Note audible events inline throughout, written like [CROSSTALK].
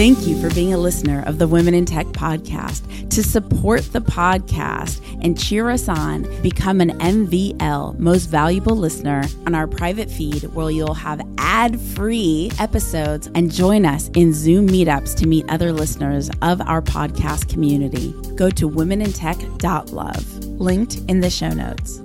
Thank you for being a listener of the Women in Tech podcast. To support the podcast and cheer us on, become an MVL, most valuable listener, on our private feed where you'll have ad free episodes and join us in Zoom meetups to meet other listeners of our podcast community. Go to womenintech.love, linked in the show notes.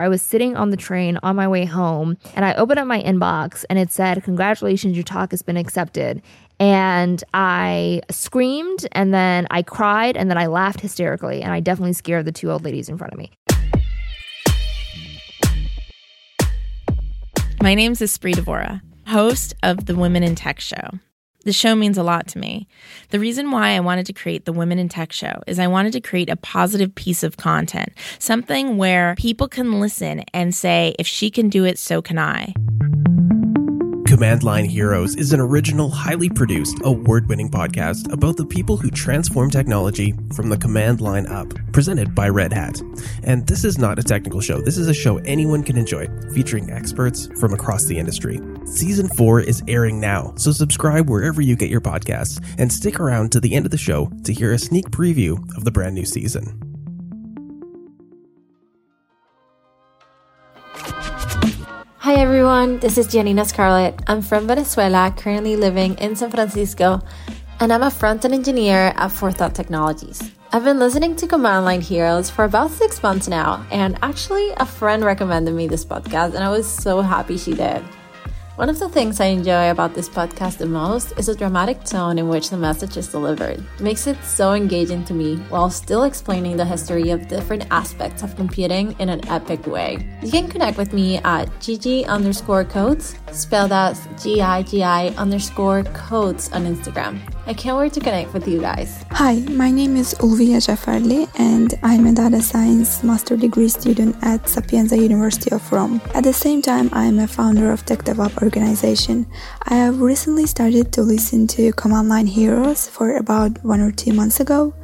I was sitting on the train on my way home and I opened up my inbox and it said, Congratulations, your talk has been accepted. And I screamed and then I cried and then I laughed hysterically. And I definitely scared the two old ladies in front of me. My name's Espree Devora, host of the Women in Tech Show. The show means a lot to me. The reason why I wanted to create the Women in Tech Show is I wanted to create a positive piece of content, something where people can listen and say, if she can do it, so can I. Command Line Heroes is an original, highly produced, award winning podcast about the people who transform technology from the command line up, presented by Red Hat. And this is not a technical show, this is a show anyone can enjoy, featuring experts from across the industry. Season 4 is airing now, so subscribe wherever you get your podcasts and stick around to the end of the show to hear a sneak preview of the brand new season. Hi everyone, this is Janina Scarlett. I'm from Venezuela, currently living in San Francisco, and I'm a front-end engineer at Forethought Technologies. I've been listening to Command Line Heroes for about six months now, and actually, a friend recommended me this podcast, and I was so happy she did. One of the things I enjoy about this podcast the most is the dramatic tone in which the message is delivered. It makes it so engaging to me while still explaining the history of different aspects of computing in an epic way. You can connect with me at gg underscore codes, spelled as G-I-G-I underscore codes on Instagram. I can't wait to connect with you guys. Hi, my name is Ulvia Jafarli and I'm a data science master degree student at Sapienza University of Rome. At the same time, I'm a founder of Tech DevOps organization. I have recently started to listen to Command Line Heroes for about one or two months ago.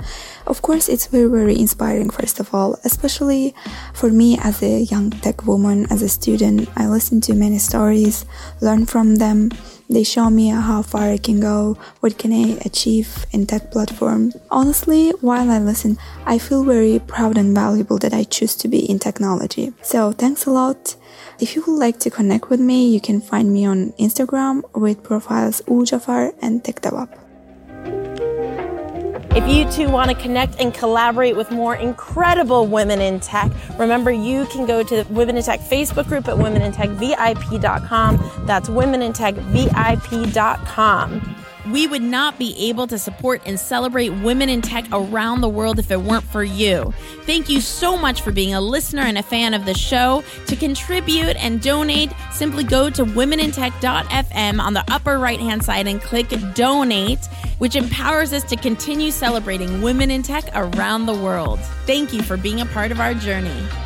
Of course, it's very, very inspiring, first of all, especially for me as a young tech woman, as a student. I listen to many stories, learn from them. They show me how far I can go, what can I achieve in tech platform. Honestly, while I listen, I feel very proud and valuable that I choose to be in technology. So thanks a lot. If you would like to connect with me, you can find me on Instagram with profiles Ujafar and TechDevOps. If you two want to connect and collaborate with more incredible women in tech, remember you can go to the Women in Tech Facebook group at womenintechvip.com. That's womenintechvip.com. We would not be able to support and celebrate women in tech around the world if it weren't for you. Thank you so much for being a listener and a fan of the show. To contribute and donate, simply go to womenintech.fm on the upper right hand side and click donate, which empowers us to continue celebrating women in tech around the world. Thank you for being a part of our journey.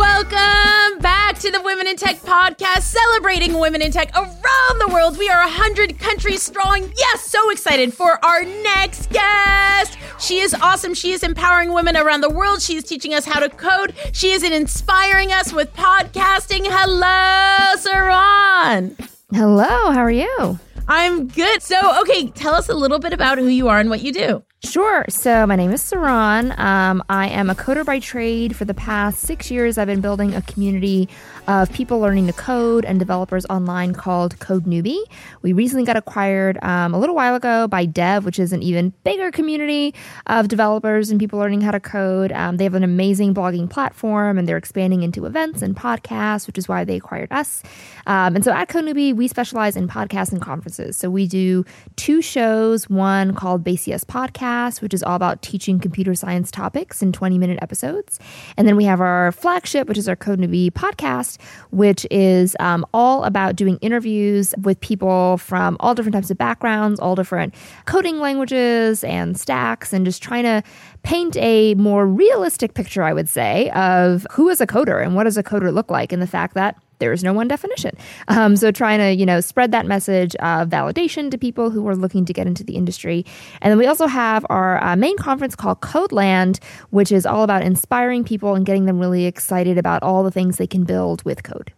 Welcome back to the Women in Tech podcast, celebrating women in tech around the world. We are 100 countries strong. Yes, so excited for our next guest. She is awesome. She is empowering women around the world. She is teaching us how to code. She is inspiring us with podcasting. Hello, Saron. Hello, how are you? I'm good. So, okay, tell us a little bit about who you are and what you do. Sure. So my name is Saron. Um, I am a coder by trade. For the past six years, I've been building a community of people learning to code and developers online called Code Newbie. We recently got acquired um, a little while ago by Dev, which is an even bigger community of developers and people learning how to code. Um, they have an amazing blogging platform and they're expanding into events and podcasts, which is why they acquired us. Um, and so at Code Newbie, we specialize in podcasts and conferences. So we do two shows, one called Base.cs Podcast which is all about teaching computer science topics in 20 minute episodes. And then we have our flagship, which is our Code Newbie podcast, which is um, all about doing interviews with people from all different types of backgrounds, all different coding languages and stacks, and just trying to paint a more realistic picture, I would say, of who is a coder and what does a coder look like, and the fact that there is no one definition. Um, so trying to, you know, spread that message of validation to people who are looking to get into the industry. And then we also have our uh, main conference called Codeland, which is all about inspiring people and getting them really excited about all the things they can build with code.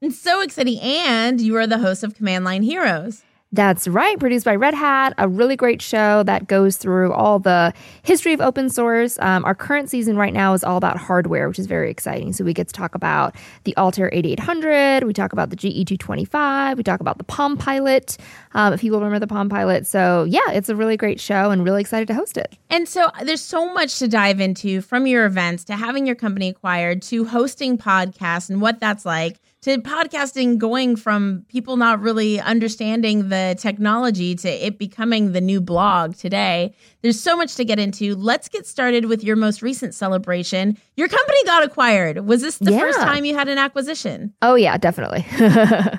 It's so exciting. And you are the host of Command Line Heroes. That's right, produced by Red Hat, a really great show that goes through all the history of open source. Um, our current season right now is all about hardware, which is very exciting. So we get to talk about the Altair 8800, we talk about the GE225, we talk about the Palm Pilot, um, if people remember the Palm Pilot. So yeah, it's a really great show and really excited to host it. And so there's so much to dive into from your events to having your company acquired to hosting podcasts and what that's like to podcasting going from people not really understanding the technology to it becoming the new blog today. There's so much to get into. Let's get started with your most recent celebration. Your company got acquired. Was this the yeah. first time you had an acquisition? Oh, yeah, definitely. [LAUGHS]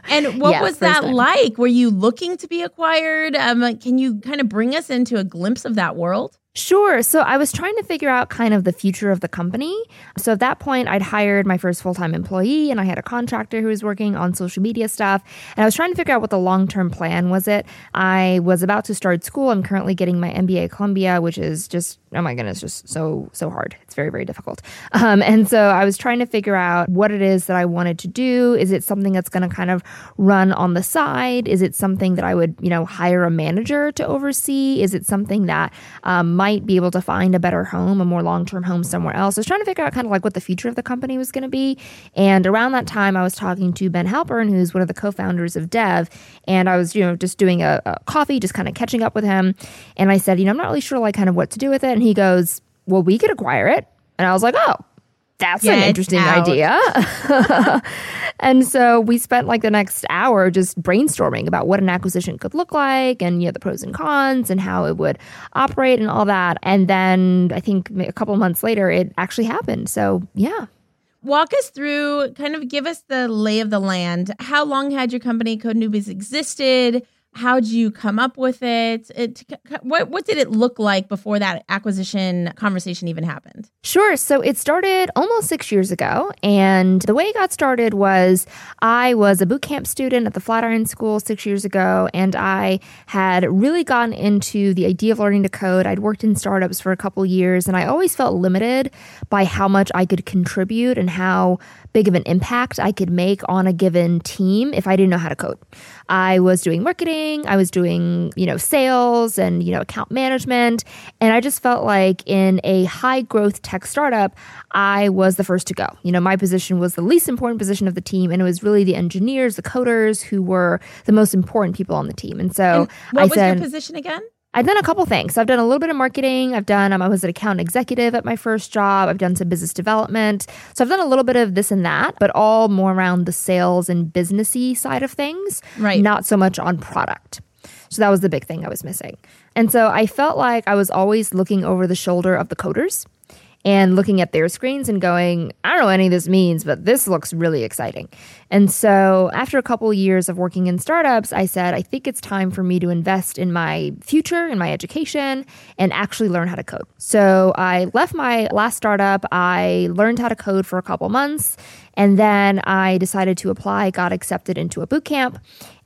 and what yeah, was that time. like? Were you looking to be acquired? Um, can you kind of bring us into a glimpse of that world? Sure. So I was trying to figure out kind of the future of the company. So at that point, I'd hired my first full time employee and I had a contractor who was working on social media stuff. And I was trying to figure out what the long term plan was it. I was about to start school. I'm currently getting my MBA at Columbia, which is just, oh my goodness, just so, so hard. It's very, very difficult. [LAUGHS] Um, and so I was trying to figure out what it is that I wanted to do. Is it something that's going to kind of run on the side? Is it something that I would, you know, hire a manager to oversee? Is it something that, um, might be able to find a better home, a more long term home somewhere else. I was trying to figure out kind of like what the future of the company was going to be. And around that time, I was talking to Ben Halpern, who's one of the co founders of Dev. And I was, you know, just doing a, a coffee, just kind of catching up with him. And I said, you know, I'm not really sure like kind of what to do with it. And he goes, well, we could acquire it. And I was like, oh, that's Get an interesting out. idea. [LAUGHS] [LAUGHS] and so we spent like the next hour just brainstorming about what an acquisition could look like and you know the pros and cons and how it would operate and all that. And then I think a couple months later it actually happened. So, yeah. Walk us through, kind of give us the lay of the land. How long had your company Code Newbies existed? How'd you come up with it? it? what what did it look like before that acquisition conversation even happened? Sure. So it started almost six years ago, and the way it got started was I was a boot camp student at the Flatiron School six years ago, and I had really gotten into the idea of learning to code. I'd worked in startups for a couple years, and I always felt limited by how much I could contribute and how big of an impact I could make on a given team if I didn't know how to code. I was doing marketing, I was doing, you know, sales and, you know, account management. And I just felt like in a high growth tech startup, I was the first to go. You know, my position was the least important position of the team. And it was really the engineers, the coders who were the most important people on the team. And so and what I was said, your position again? I've done a couple things. I've done a little bit of marketing. I've done, um, I was an account executive at my first job. I've done some business development. So I've done a little bit of this and that, but all more around the sales and businessy side of things. Right. Not so much on product. So that was the big thing I was missing. And so I felt like I was always looking over the shoulder of the coders and looking at their screens and going, I don't know what any of this means, but this looks really exciting. And so after a couple of years of working in startups, I said, I think it's time for me to invest in my future, in my education, and actually learn how to code. So I left my last startup. I learned how to code for a couple months. And then I decided to apply, got accepted into a boot camp.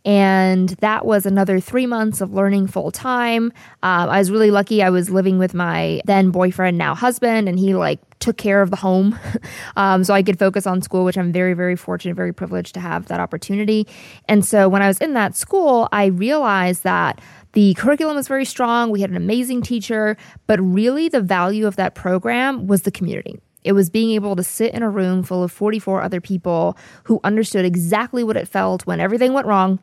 And that was another three months of learning full time. Um, I was really lucky. I was living with my then boyfriend, now husband, and he like took care of the home. [LAUGHS] um, so I could focus on school, which I'm very, very fortunate, very privileged to have that opportunity. And so when I was in that school, I realized that the curriculum was very strong. We had an amazing teacher, but really the value of that program was the community. It was being able to sit in a room full of 44 other people who understood exactly what it felt when everything went wrong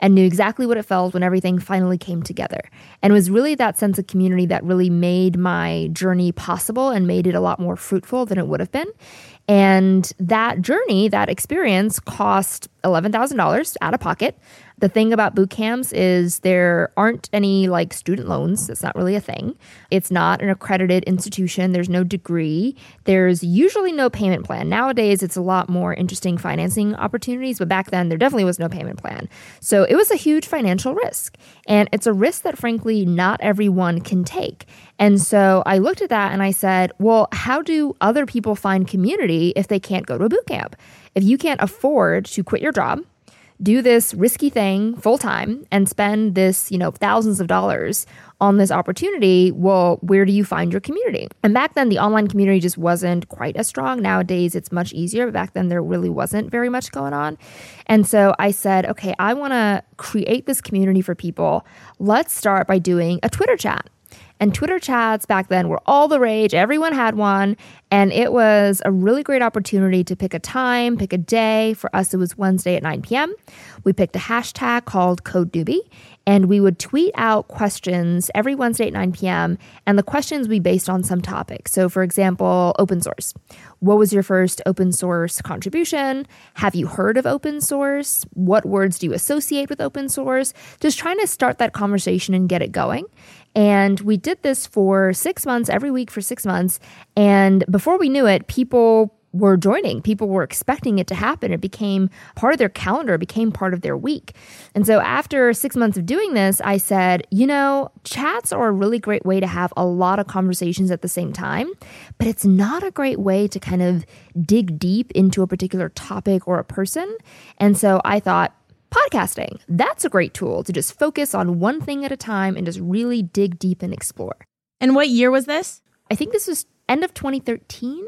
and knew exactly what it felt when everything finally came together. And it was really that sense of community that really made my journey possible and made it a lot more fruitful than it would have been. And that journey, that experience cost $11,000 out of pocket. The thing about boot camps is there aren't any like student loans. That's not really a thing. It's not an accredited institution. There's no degree. There's usually no payment plan. Nowadays, it's a lot more interesting financing opportunities, but back then there definitely was no payment plan. So it was a huge financial risk. And it's a risk that, frankly, not everyone can take. And so I looked at that and I said, well, how do other people find community if they can't go to a boot camp? If you can't afford to quit your job, do this risky thing full time and spend this, you know, thousands of dollars on this opportunity, well, where do you find your community? And back then, the online community just wasn't quite as strong. Nowadays, it's much easier. But back then, there really wasn't very much going on. And so I said, okay, I want to create this community for people. Let's start by doing a Twitter chat. And Twitter chats back then were all the rage. Everyone had one. And it was a really great opportunity to pick a time, pick a day. For us, it was Wednesday at 9 p.m. We picked a hashtag called Code Newbie and we would tweet out questions every Wednesday at 9 p.m. And the questions we based on some topic. So, for example, open source. What was your first open source contribution? Have you heard of open source? What words do you associate with open source? Just trying to start that conversation and get it going. And we did this for six months, every week for six months. And before we knew it, people were joining. People were expecting it to happen. It became part of their calendar, it became part of their week. And so after six months of doing this, I said, you know, chats are a really great way to have a lot of conversations at the same time, but it's not a great way to kind of dig deep into a particular topic or a person. And so I thought, podcasting, that's a great tool to just focus on one thing at a time and just really dig deep and explore. And what year was this? I think this was end of 2013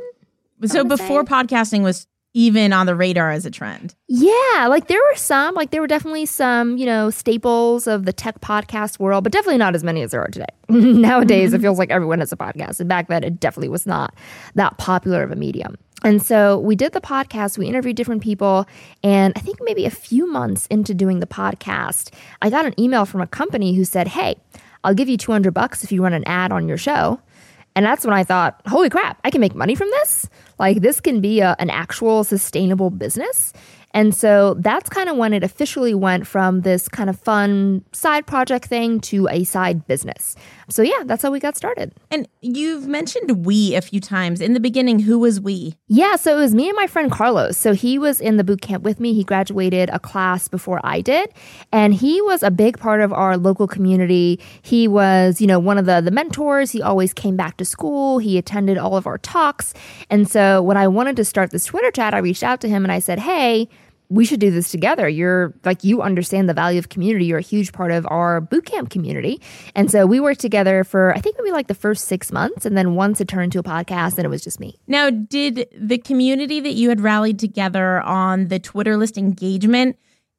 so before say. podcasting was even on the radar as a trend. Yeah, like there were some, like there were definitely some, you know, staples of the tech podcast world, but definitely not as many as there are today. [LAUGHS] Nowadays, mm-hmm. it feels like everyone has a podcast. And back then, it definitely was not that popular of a medium. And so we did the podcast, we interviewed different people. And I think maybe a few months into doing the podcast, I got an email from a company who said, Hey, I'll give you 200 bucks if you run an ad on your show. And that's when I thought, holy crap, I can make money from this. Like, this can be a, an actual sustainable business. And so that's kind of when it officially went from this kind of fun side project thing to a side business. So yeah, that's how we got started. And you've mentioned we a few times. In the beginning, who was we? Yeah, so it was me and my friend Carlos. So he was in the boot camp with me. He graduated a class before I did, and he was a big part of our local community. He was, you know, one of the the mentors. He always came back to school. He attended all of our talks. And so when I wanted to start this Twitter chat, I reached out to him and I said, "Hey, we should do this together. You're like, you understand the value of community. You're a huge part of our bootcamp community. And so we worked together for, I think maybe like the first six months. And then once it turned into a podcast, and it was just me. Now, did the community that you had rallied together on the Twitter list engagement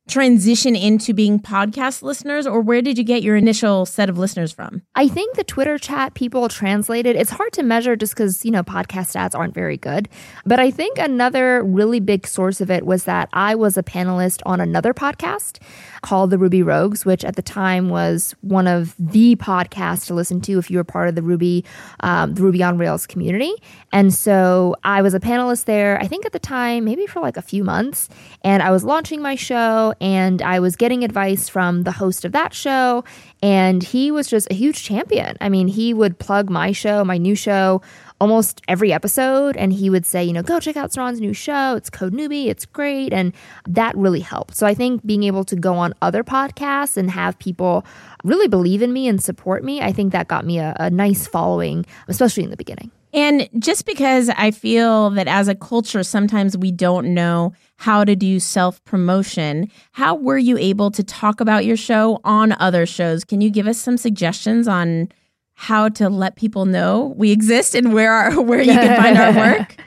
transition into being podcast listeners or where did you get your initial set of listeners from? I think the Twitter chat people translated. It's hard to measure just because, you know, podcast stats aren't very good. But I think another really big source of it was that I was a panelist on another podcast called The Ruby Rogues, which at the time was one of the podcasts to listen to if you were part of the Ruby, um, the Ruby on Rails community. And so I was a panelist there, I think at the time, maybe for like a few months. And I was launching my show and I was getting advice from the host of that show. And he was just a huge champion. I mean, he would plug my show, my new show, almost every episode and he would say, you know, go check out Saron's new show. It's Code Newbie. It's great. And that really helped. So I think being able to go on other podcasts and have people really believe in me and support me, I think that got me a, a nice following, especially in the beginning. And just because I feel that as a culture, sometimes we don't know how to do self promotion, how were you able to talk about your show on other shows? Can you give us some suggestions on how to let people know we exist and where our, [LAUGHS] where you can find our [LAUGHS] work?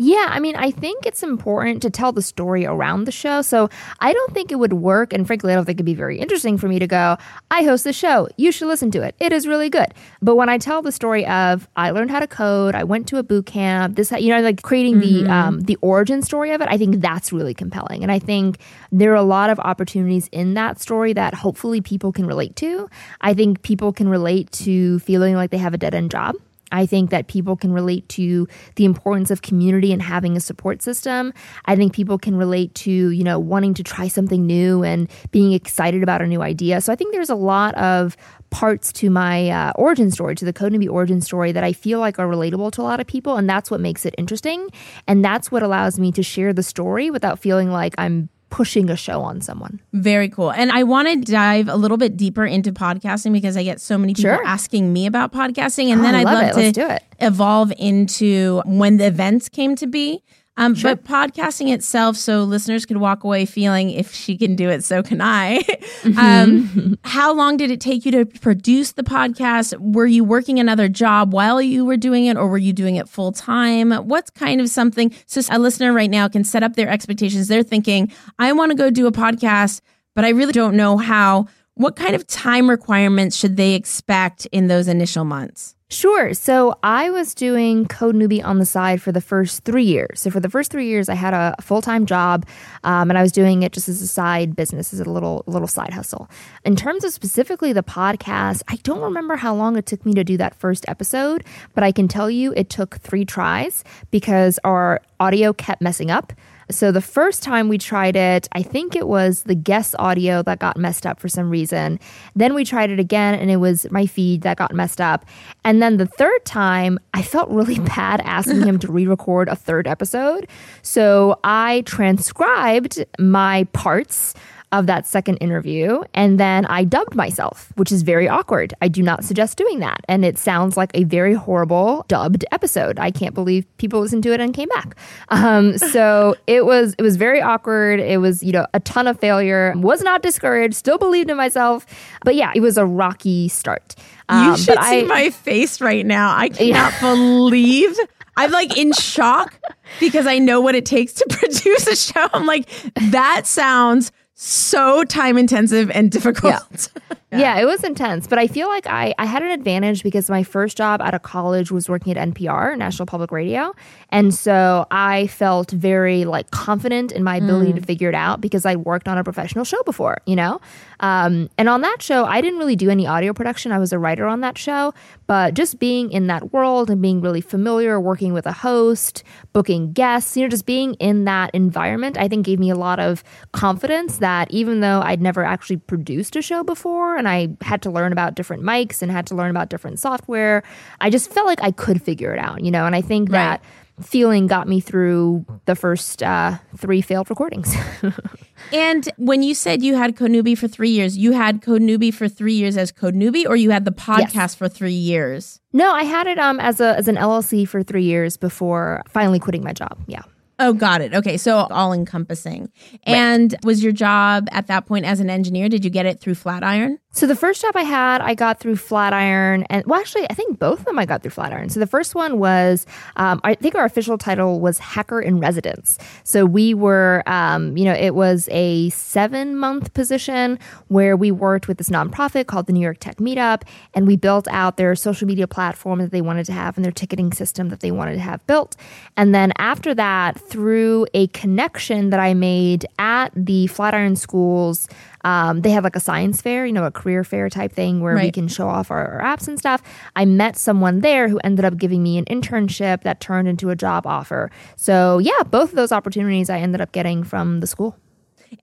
Yeah, I mean, I think it's important to tell the story around the show. So I don't think it would work, and frankly, I don't think it'd be very interesting for me to go, I host the show. You should listen to it. It is really good. But when I tell the story of I learned how to code, I went to a boot camp, this, you know, like creating mm-hmm. the um, the origin story of it, I think that's really compelling. And I think there are a lot of opportunities in that story that hopefully people can relate to. I think people can relate to feeling like they have a dead end job I think that people can relate to the importance of community and having a support system. I think people can relate to, you know, wanting to try something new and being excited about a new idea. So I think there's a lot of parts to my uh, origin story, to the Code Newbie origin story that I feel like are relatable to a lot of people. And that's what makes it interesting. And that's what allows me to share the story without feeling like I'm pushing a show on someone. Very cool. And I want to dive a little bit deeper into podcasting because I get so many people Sure. asking me about podcasting. And Oh, then I'd love love to Let's do it. evolve into when the events came to be. Um, But podcasting itself, so listeners could walk away feeling if she can do it, so can I. [LAUGHS] Mm-hmm. um, how long did it take you to produce the podcast? Were you working another job while you were doing it, or were you doing it full time? What's kind of something so a listener right now can set up their expectations? They're thinking, I want to go do a podcast, but I really don't know how. What kind of time requirements should they expect in those initial months? Sure. So I was doing Code Newbie on the side for the first three years. So for the first three years, I had a full time job, um, and I was doing it just as a side business, as a little little side hustle. In terms of specifically the podcast, I don't remember how long it took me to do that first episode, but I can tell you it took three tries because our audio kept messing up. So the first time we tried it, I think it was the guest audio that got messed up for some reason. Then we tried it again and it was my feed that got messed up. And then the third time, I felt really [LAUGHS] bad asking him to [LAUGHS] re-record a third episode. So I transcribed my parts of that second interview and then I dubbed myself, which is very awkward. I do not suggest doing that. And it sounds like a very horrible dubbed episode. I can't believe people listened to it and came back. Um, so [LAUGHS] it was it was very awkward. It was, you know, a ton of failure. Was not discouraged, still believed in myself. But yeah, it was a rocky start. Um, You should see I- my face right now. I [LAUGHS] cannot believe I'm like in shock because I know what it takes to [LAUGHS] produce a show. I'm like, that sounds so time intensive and [LAUGHS] difficult. Yeah. [LAUGHS] it was intense, but I feel like I, I had an advantage because my first job out of college was working at NPR, National Public Radio. And so I felt very like confident in my ability to figure it out because I worked on a professional show before, you know? Um, and on that show, I didn't really do any audio production. I was a writer on that show, but just being in that world and being really familiar, working with a host, booking guests, you know, just being in that environment, I think gave me a lot of confidence that even though I'd never actually produced a show before and I had to learn about different mics and had to learn about different software, I just felt like I could figure it out, you know, and I think that feeling got me through the first uh, three failed recordings. [LAUGHS] And when you said you had Code Newbie for three years, you had Code Newbie for three years as Code Newbie, or you had the podcast for three years? no, I had it um, as, a, as an LLC for three years before finally quitting my job. Yeah. Oh, got it. Okay, so all encompassing. And was your job at that point as an engineer? Did you get it through Flatiron? So the first job I had, I got through Flatiron, and well, actually, I think both of them I got through Flatiron. So the first one was, um, I think our official title was Hacker in Residence. So we were, um, you know, it was a seven month position where we worked with this nonprofit called the New York Tech Meetup, and we built out their social media platform that they wanted to have and their ticketing system that they wanted to have built. And then after that, through a connection that I made at the Flatiron schools. Um, they have like a science fair, you know, a career fair type thing where we can show off our, our apps and stuff. I met someone there who ended up giving me an internship that turned into a job offer. So, yeah, both of those opportunities I ended up getting from the school.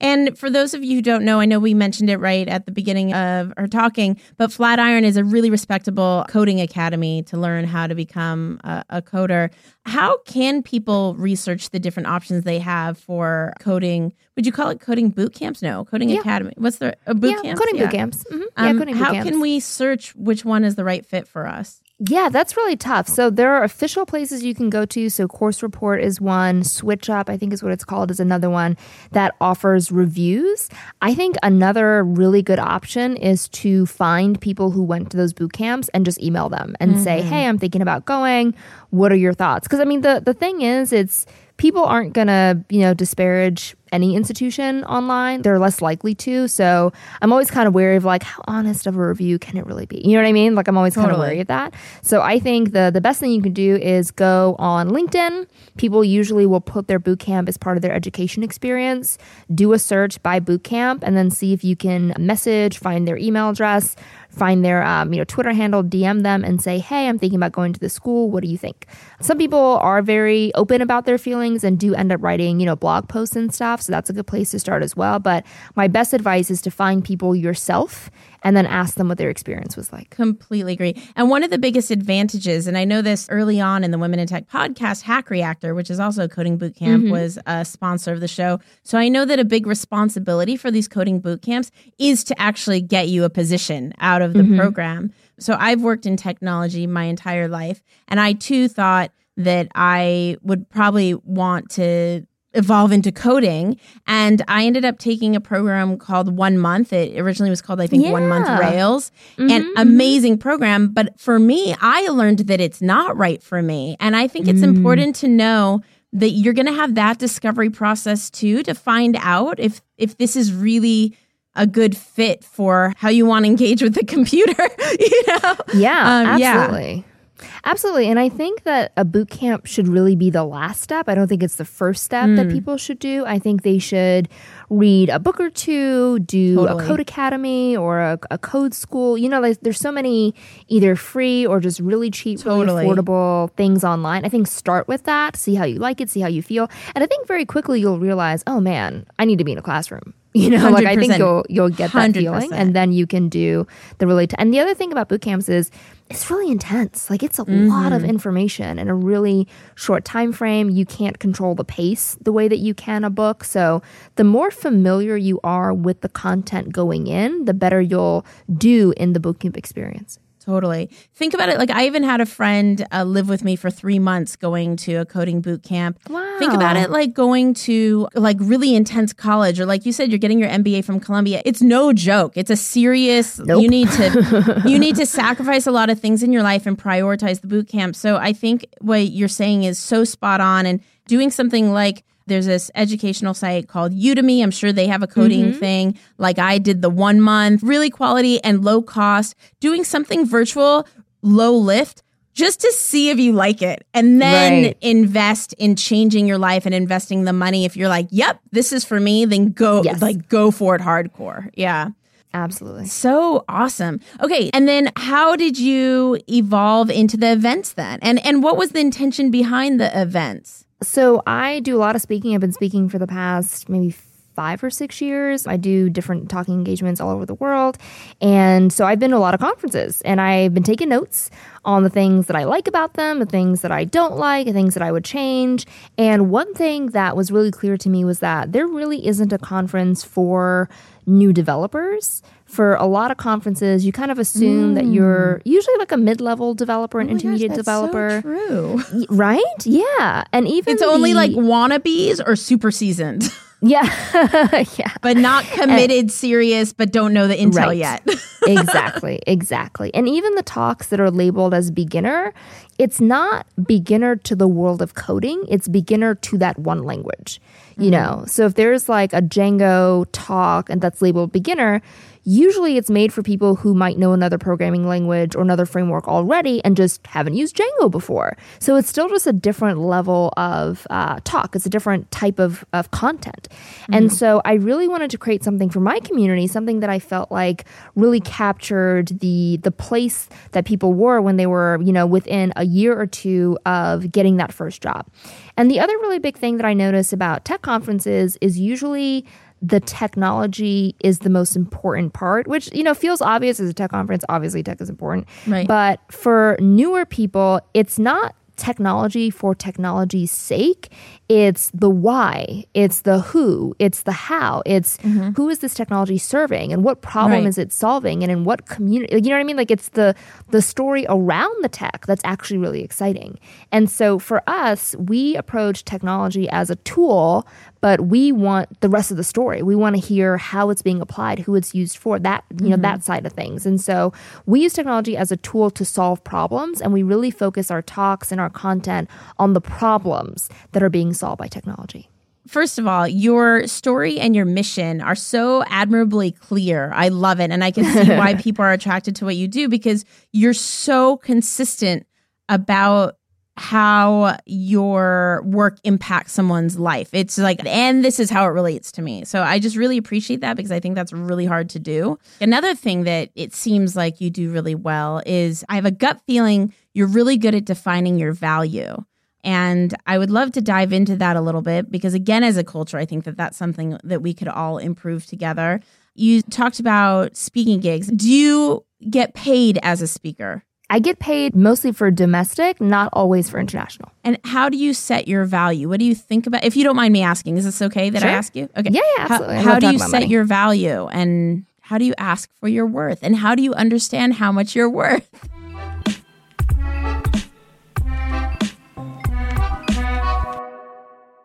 And for those of you who don't know, I know we mentioned it right at the beginning of our talking, but Flatiron is a really respectable coding academy to learn how to become a, a coder. How can people research the different options they have for coding? Would you call it coding boot camps? No, coding Yeah. academy. What's the a boot yeah, camp? coding boot camps. Mhm. Yeah, Um, coding boot how camps. can we search which one is the right fit for us? Yeah, that's really tough. So there are official places you can go to. So Course Report is one, SwitchUp, I think is what it's called, is another one that offers reviews. I think another really good option is to find people who went to those boot camps and just email them and say, mm-hmm. "Hey, I'm thinking about going. What are your thoughts?" Because I mean, the the thing is, it's people aren't gonna you know disparage any institution online. They're less likely to. So i'm always kind of wary of like how honest of a review can it really be? You know what i mean? Like i'm always kind of wary of that. So i think the the best thing you can do is go on linkedin. People usually will put their boot camp as part of their education experience. Do a search by boot camp and then see if you can message find their email address find their um, you know Twitter handle, DM them, and say, "Hey, I'm thinking about going to the school. What do you think?" Some people are very open about their feelings and do end up writing you know blog posts and stuff, so that's a good place to start as well. But my best advice is to find people yourself and then ask them what their experience was like. Completely agree. And one of the biggest advantages, and I know this early on in the Women in Tech podcast, Hack Reactor, which is also a coding boot camp, mm-hmm. was a sponsor of the show. So I know that a big responsibility for these coding boot camps is to actually get you a position out of the mm-hmm. program. So I've worked in technology my entire life, and I too thought that I would probably want to evolve into coding. And I ended up taking a program called One Month. It originally was called, I think, yeah. One Month Rails. Mm-hmm. And amazing program. But for me, I learned that it's not right for me. And I think it's mm. important to know that you're going to have that discovery process too to find out if if this is really a good fit for how you want to engage with the computer [LAUGHS] you know yeah um, absolutely yeah. Absolutely. And I think that a boot camp should really be the last step. I don't think it's the first step mm. that people should do. I think they should read a book or two, do totally. a code academy or a, a, code school. You know, like, there's so many either free or just really cheap, totally. really affordable things online. I think start with that, see how you like it, see how you feel. And I think very quickly you'll realize, oh man, I need to be in a classroom. You know, like I think you'll you'll get that 100%. feeling, and then you can do the really. T- and the other thing about boot camps is it's really intense. Like it's a mm-hmm. lot of information in a really short time frame. You can't control the pace the way that you can a book. So the more familiar you are with the content going in, the better you'll do in the bootcamp experience. Totally. Think about it. Like I even had a friend uh, live with me for three months going to a coding boot camp. Wow. Think about it like going to like really intense college, or like you said, you're getting your MBA from Columbia. It's no joke. It's a serious. Nope. You need to [LAUGHS] you need to sacrifice a lot of things in your life and prioritize the boot camp. So I think what you're saying is so spot on, and doing something like there's this educational site called Udemy. I'm sure they have a coding mm-hmm. thing like I did the one month, really quality and low cost, doing something virtual, low lift just to see if you like it. And then right. invest in changing your life and investing the money. If you're like yep this is for me then go yes. like go for it hardcore. Yeah. Absolutely. So awesome. Okay and then how did you evolve into the events then? And and what was the intention behind the events so I do a lot of speaking. I've been speaking for the past maybe five or six years. I do different talking engagements all over the world. And so I've been to a lot of conferences and I've been taking notes on the things that I like about them, the things that I don't like, the things that I would change. And one thing that was really clear to me was that there really isn't a conference for new developers for a lot of conferences, you kind of assume mm. that you're usually like a mid-level developer, an oh intermediate gosh, developer. So true, right? Yeah, and even it's the, only like wannabes or super seasoned. [LAUGHS] Yeah, [LAUGHS] yeah, but not committed, and, serious, but don't know the intel right. yet. [LAUGHS] exactly, exactly. And even the talks that are labeled as beginner, it's not beginner to the world of coding. It's beginner to that one language. You mm-hmm. know, so if there's like a Django talk and that's labeled beginner Usually it's made for people who might know another programming language or another framework already and just haven't used Django before. So it's still just a different level of uh, talk. It's a different type of, of content. Mm-hmm. And so I really wanted to create something for my community, something that I felt like really captured the the place that people were when they were, you know, within a year or two of getting that first job. And the other really big thing that I notice about tech conferences is usually the technology is the most important part, which, you know, feels obvious as a tech conference. Obviously, tech is important. Right. But for newer people, it's not technology for technology's sake. It's the why, it's the who, it's the how, it's mm-hmm. who is this technology serving and what problem right. is it solving and in what community. You know what I mean? Like it's the the story around the tech that's actually really exciting. And so for us, we approach technology as a tool, but we want the rest of the story. We want to hear how it's being applied, who it's used for, that you know mm-hmm. that side of things. And so we use technology as a tool to solve problems, and we really focus our talks and our content on the problems that are being solved by technology. First of all, your story and your mission are so admirably clear. I love it. And I can see why [LAUGHS] people are attracted to what you do because you're so consistent about how your work impacts someone's life. It's like, and this is how it relates to me. So I just really appreciate that because I think that's really hard to do. Another thing that it seems like you do really well is I have a gut feeling you're really good at defining your value. And I would love to dive into that a little bit because, again, as a culture, I think that that's something that we could all improve together. you talked about speaking gigs. Do you get paid as a speaker? I get paid mostly for domestic, not always for international. And how do you set your value? What do you think about? If you don't mind me asking, is this okay that Sure. I ask you? Okay. Yeah, yeah, absolutely. How, how do you set money. your value and how do you ask for your worth and how do you understand how much you're worth?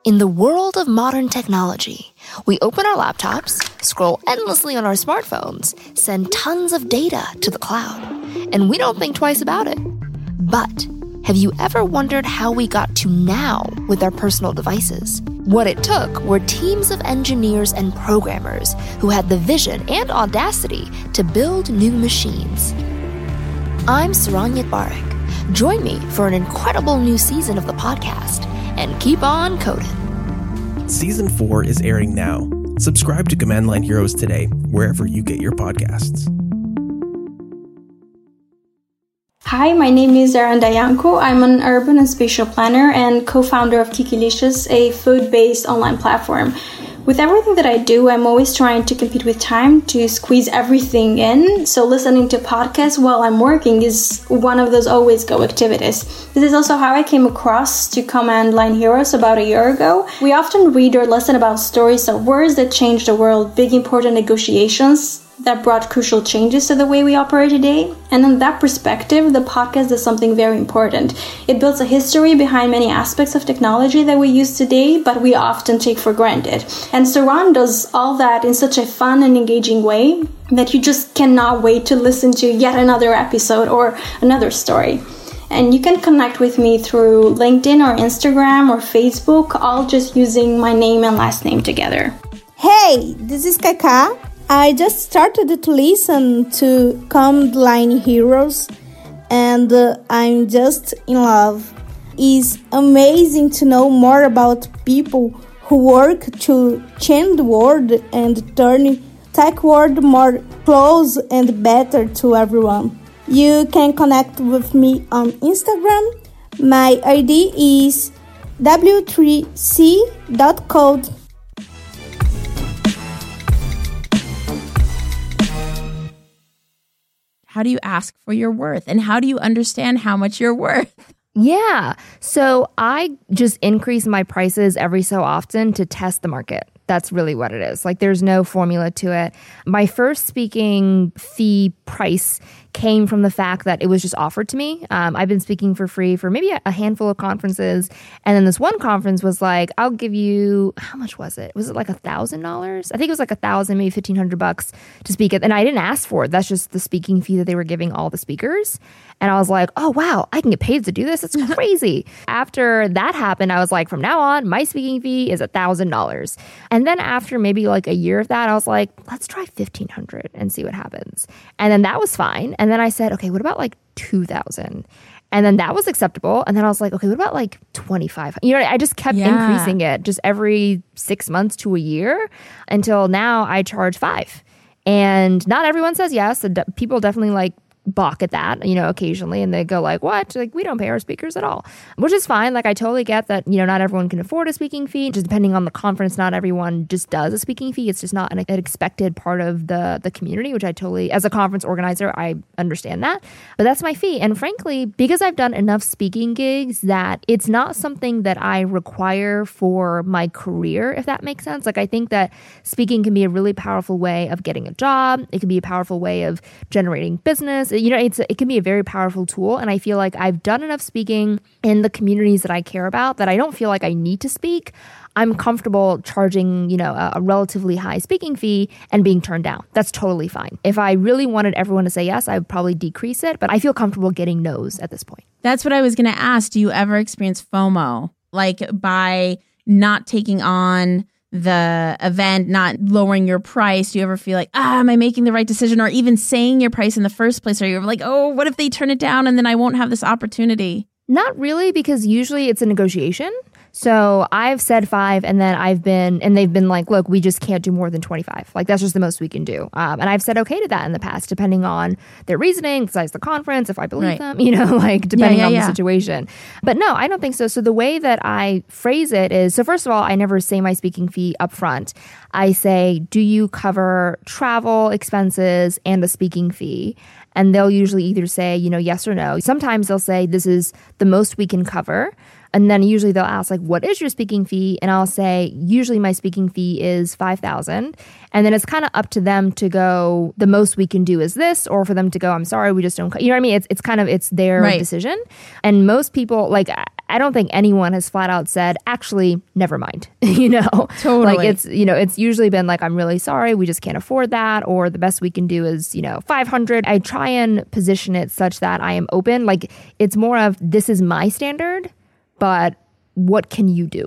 In the world of modern technology, we open our laptops, scroll endlessly on our smartphones, send tons of data to the cloud, and we don't think twice about it. But have you ever wondered how we got to now with our personal devices? What it took were teams of engineers and programmers who had the vision and audacity to build new machines. I'm Saron Yitbarek. Join me for an incredible new season of the podcast and keep on coding. Season 4 is airing now. Subscribe to Command Line Heroes today, wherever you get your podcasts. Hi, my name is Aranda Yanko. I'm an urban and spatial planner and co-founder of Kikilicious, a food-based online platform. With everything that I do, I'm always trying to compete with time to squeeze everything in. So listening to podcasts while I'm working is one of those always go activities. This is also how I came across to Command Line Heroes about a year ago. We often read or listen about stories of wars that change the world, big important negotiations that brought crucial changes to the way we operate today. And in that perspective, the podcast does something very important. It builds a history behind many aspects of technology that we use today, but we often take for granted. And Saron does all that in such a fun and engaging way that you just cannot wait to listen to yet another episode or another story. And you can connect with me through LinkedIn or Instagram or Facebook, all just using my name and last name together. Hey, this is Kaka. I just started to listen to Command Line Heroes and uh, I'm just in love. It's amazing to know more about people who work to change the world and turn tech world more close and better to everyone. You can connect with me on Instagram. My ID is w3c.code. How do you ask for your worth and how do you understand how much you're worth? [LAUGHS] Yeah. So I just increase my prices every so often to test the market. That's really what it is. Like there's no formula to it. My first speaking fee price came from the fact that it was just offered to me. Um, I've been speaking for free for maybe a, a handful of conferences. And then this one conference was like, I'll give you, how much was it? Was it like a thousand dollars? I think it was like a thousand, maybe 1500 bucks to speak it. And I didn't ask for it. That's just the speaking fee that they were giving all the speakers. And I was like, oh, wow, I can get paid to do this. It's [LAUGHS] crazy. after that happened, I was like, from now on, my speaking fee is a $1,000. And then after maybe like a year of that, I was like, let's try 1500 and see what happens. And then that was fine. And then I said, okay, what about like 2000 and then that was acceptable. And then I was like, okay, what about like 25? You know, I just kept Yeah. increasing it just every six months to a year until now I charge five. And not everyone says yes. People definitely like balk at that, you know, occasionally. And they go like, what? Like, we don't pay our speakers at all, which is fine. Like, I totally get that, you know, not everyone can afford a speaking fee. Just depending on the conference, not everyone just does a speaking fee. It's just not an, expected part of the, the community, which I totally, as a conference organizer, I understand that. But that's my fee. And frankly, because I've done enough speaking gigs that it's not something that I require for my career, if that makes sense. Like, I think that speaking can be a really powerful way of getting a job. It can be a powerful way of generating business. You know, it's it can be a very powerful tool. And I feel like I've done enough speaking in the communities that I care about that I don't feel like I need to speak. I'm comfortable charging, you know, a, a relatively high speaking fee and being turned down. That's totally fine. If I really wanted everyone to say yes, I would probably decrease it, but I feel comfortable getting no's at this point. That's what I was going to ask. Do you ever experience FOMO? Like by not taking on the event, not lowering your price? Do you ever feel like, ah, am I making the right decision? Or even saying your price in the first place? Or you're like, oh, what if they turn it down and then I won't have this opportunity? Not really, because usually it's a negotiation. So I've said five, and then I've been, and they've been like, look, we just can't do more than 25. Like, that's just the most we can do. Um, and I've said okay to that in the past, depending on their reasoning, the size of the conference, if I believe Right. them, [LAUGHS] you know, like depending yeah, on yeah. the situation. But no, I don't think so. So the way that I phrase it is so, first of all, I never say my speaking fee up front. I say, do you cover travel expenses and the speaking fee? And they'll usually either say, you know, yes or no. Sometimes they'll say, this is the most we can cover. And then usually they'll ask like, "What is your speaking fee?" And I'll say, "Usually my speaking fee is five thousand. And then it's kind of up to them to go. The most we can do is this, or for them to go, "I'm sorry, we just don't." You know what I mean? It's it's kind of it's their Right. decision. And most people like. I- don't think anyone has flat out said, actually, never mind. [LAUGHS] you know, Totally. Like it's you know, it's usually been like, I'm really sorry, we just can't afford that, or the best we can do is you know, 500. I try and position it such that I am open. Like it's more of this is my standard, but what can you do?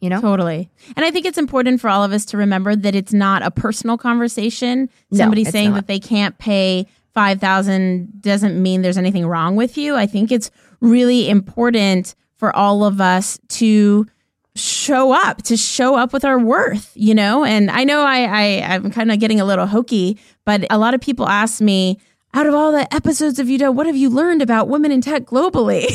You know? Totally. And I think it's important for all of us to remember that it's not a personal conversation. No, Somebody saying not. that they can't pay 5000 doesn't mean there's anything wrong with you. I think it's really important for all of us to show up to show up with our worth you know and i know i, I i'm kind of getting a little hokey but a lot of people ask me out of all the episodes of you done what have you learned about women in tech globally?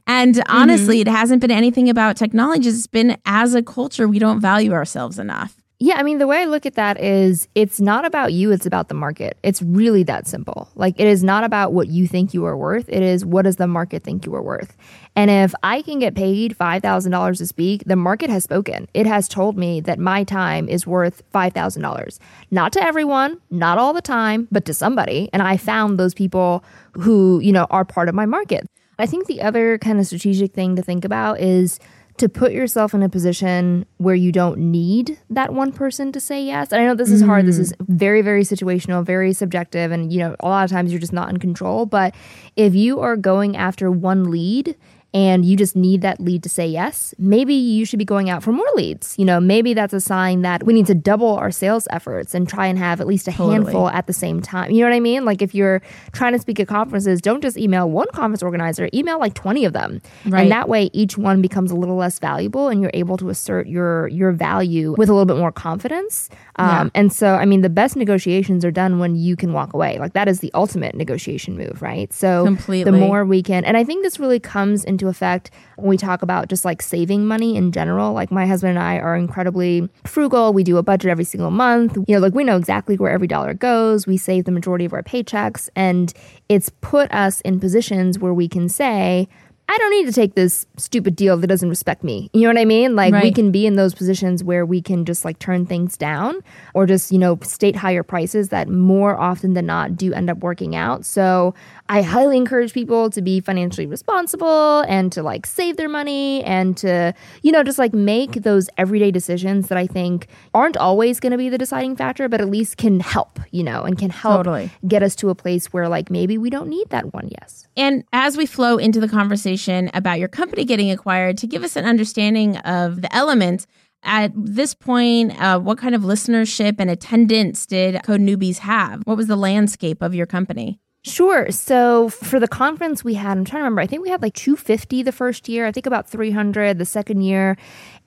[LAUGHS] And honestly mm-hmm. it hasn't been anything about technology. It's been as a culture we don't value ourselves enough Yeah, I mean, the way I look at that is it's not about you, it's about the market. It's really that simple. Like, it is not about what you think you are worth, it is what does the market think you are worth. And if I can get paid $5,000 to speak, the market has spoken. It has told me that my time is worth $5,000. Not to everyone, not all the time, but to somebody. And I found those people who, you know, are part of my market. I think the other kind of strategic thing to think about is to put yourself in a position where you don't need that one person to say yes. And I know this is hard. This is mm-hmm. very, very situational, very subjective. And, you know, a lot of times you're just not in control. But if you are going after one lead, and you just need that lead to say yes, maybe you should be going out for more leads. You know, maybe that's a sign that we need to double our sales efforts and try and have at least a handful at the same time. You know what I mean? Like if you're trying to speak at conferences, don't just email one conference organizer, email like 20 of them. Right. And that way each one becomes a little less valuable and you're able to assert your your value with a little bit more confidence. Um, and so I mean the best negotiations are done when you can walk away. Like that is the ultimate negotiation move, right? So Completely. the more we can and I think this really comes into effect when we talk about just like saving money in general. Like my husband and I are incredibly frugal. We do a budget every single month. You know, like we know exactly where every dollar goes. We save the majority of our paychecks and it's put us in positions where we can say I don't need to take this stupid deal that doesn't respect me. You know what I mean? Like we can be in those positions where we can just like turn things down or just, you know, state higher prices that more often than not do end up working out. So I highly encourage people to be financially responsible and to like save their money and to, you know, just like make those everyday decisions that I think aren't always going to be the deciding factor, but at least can help, you know, and can help Totally. get us to a place where like maybe we don't need that one yes. And as we flow into the conversation about your company getting acquired, to give us an understanding of the elements, at this point, uh, what kind of listenership and attendance did Code Newbies have? What was the landscape of your company? Sure. So for the conference we had, I'm trying to remember, I think we had like 250 the first year, I think about 300 the second year.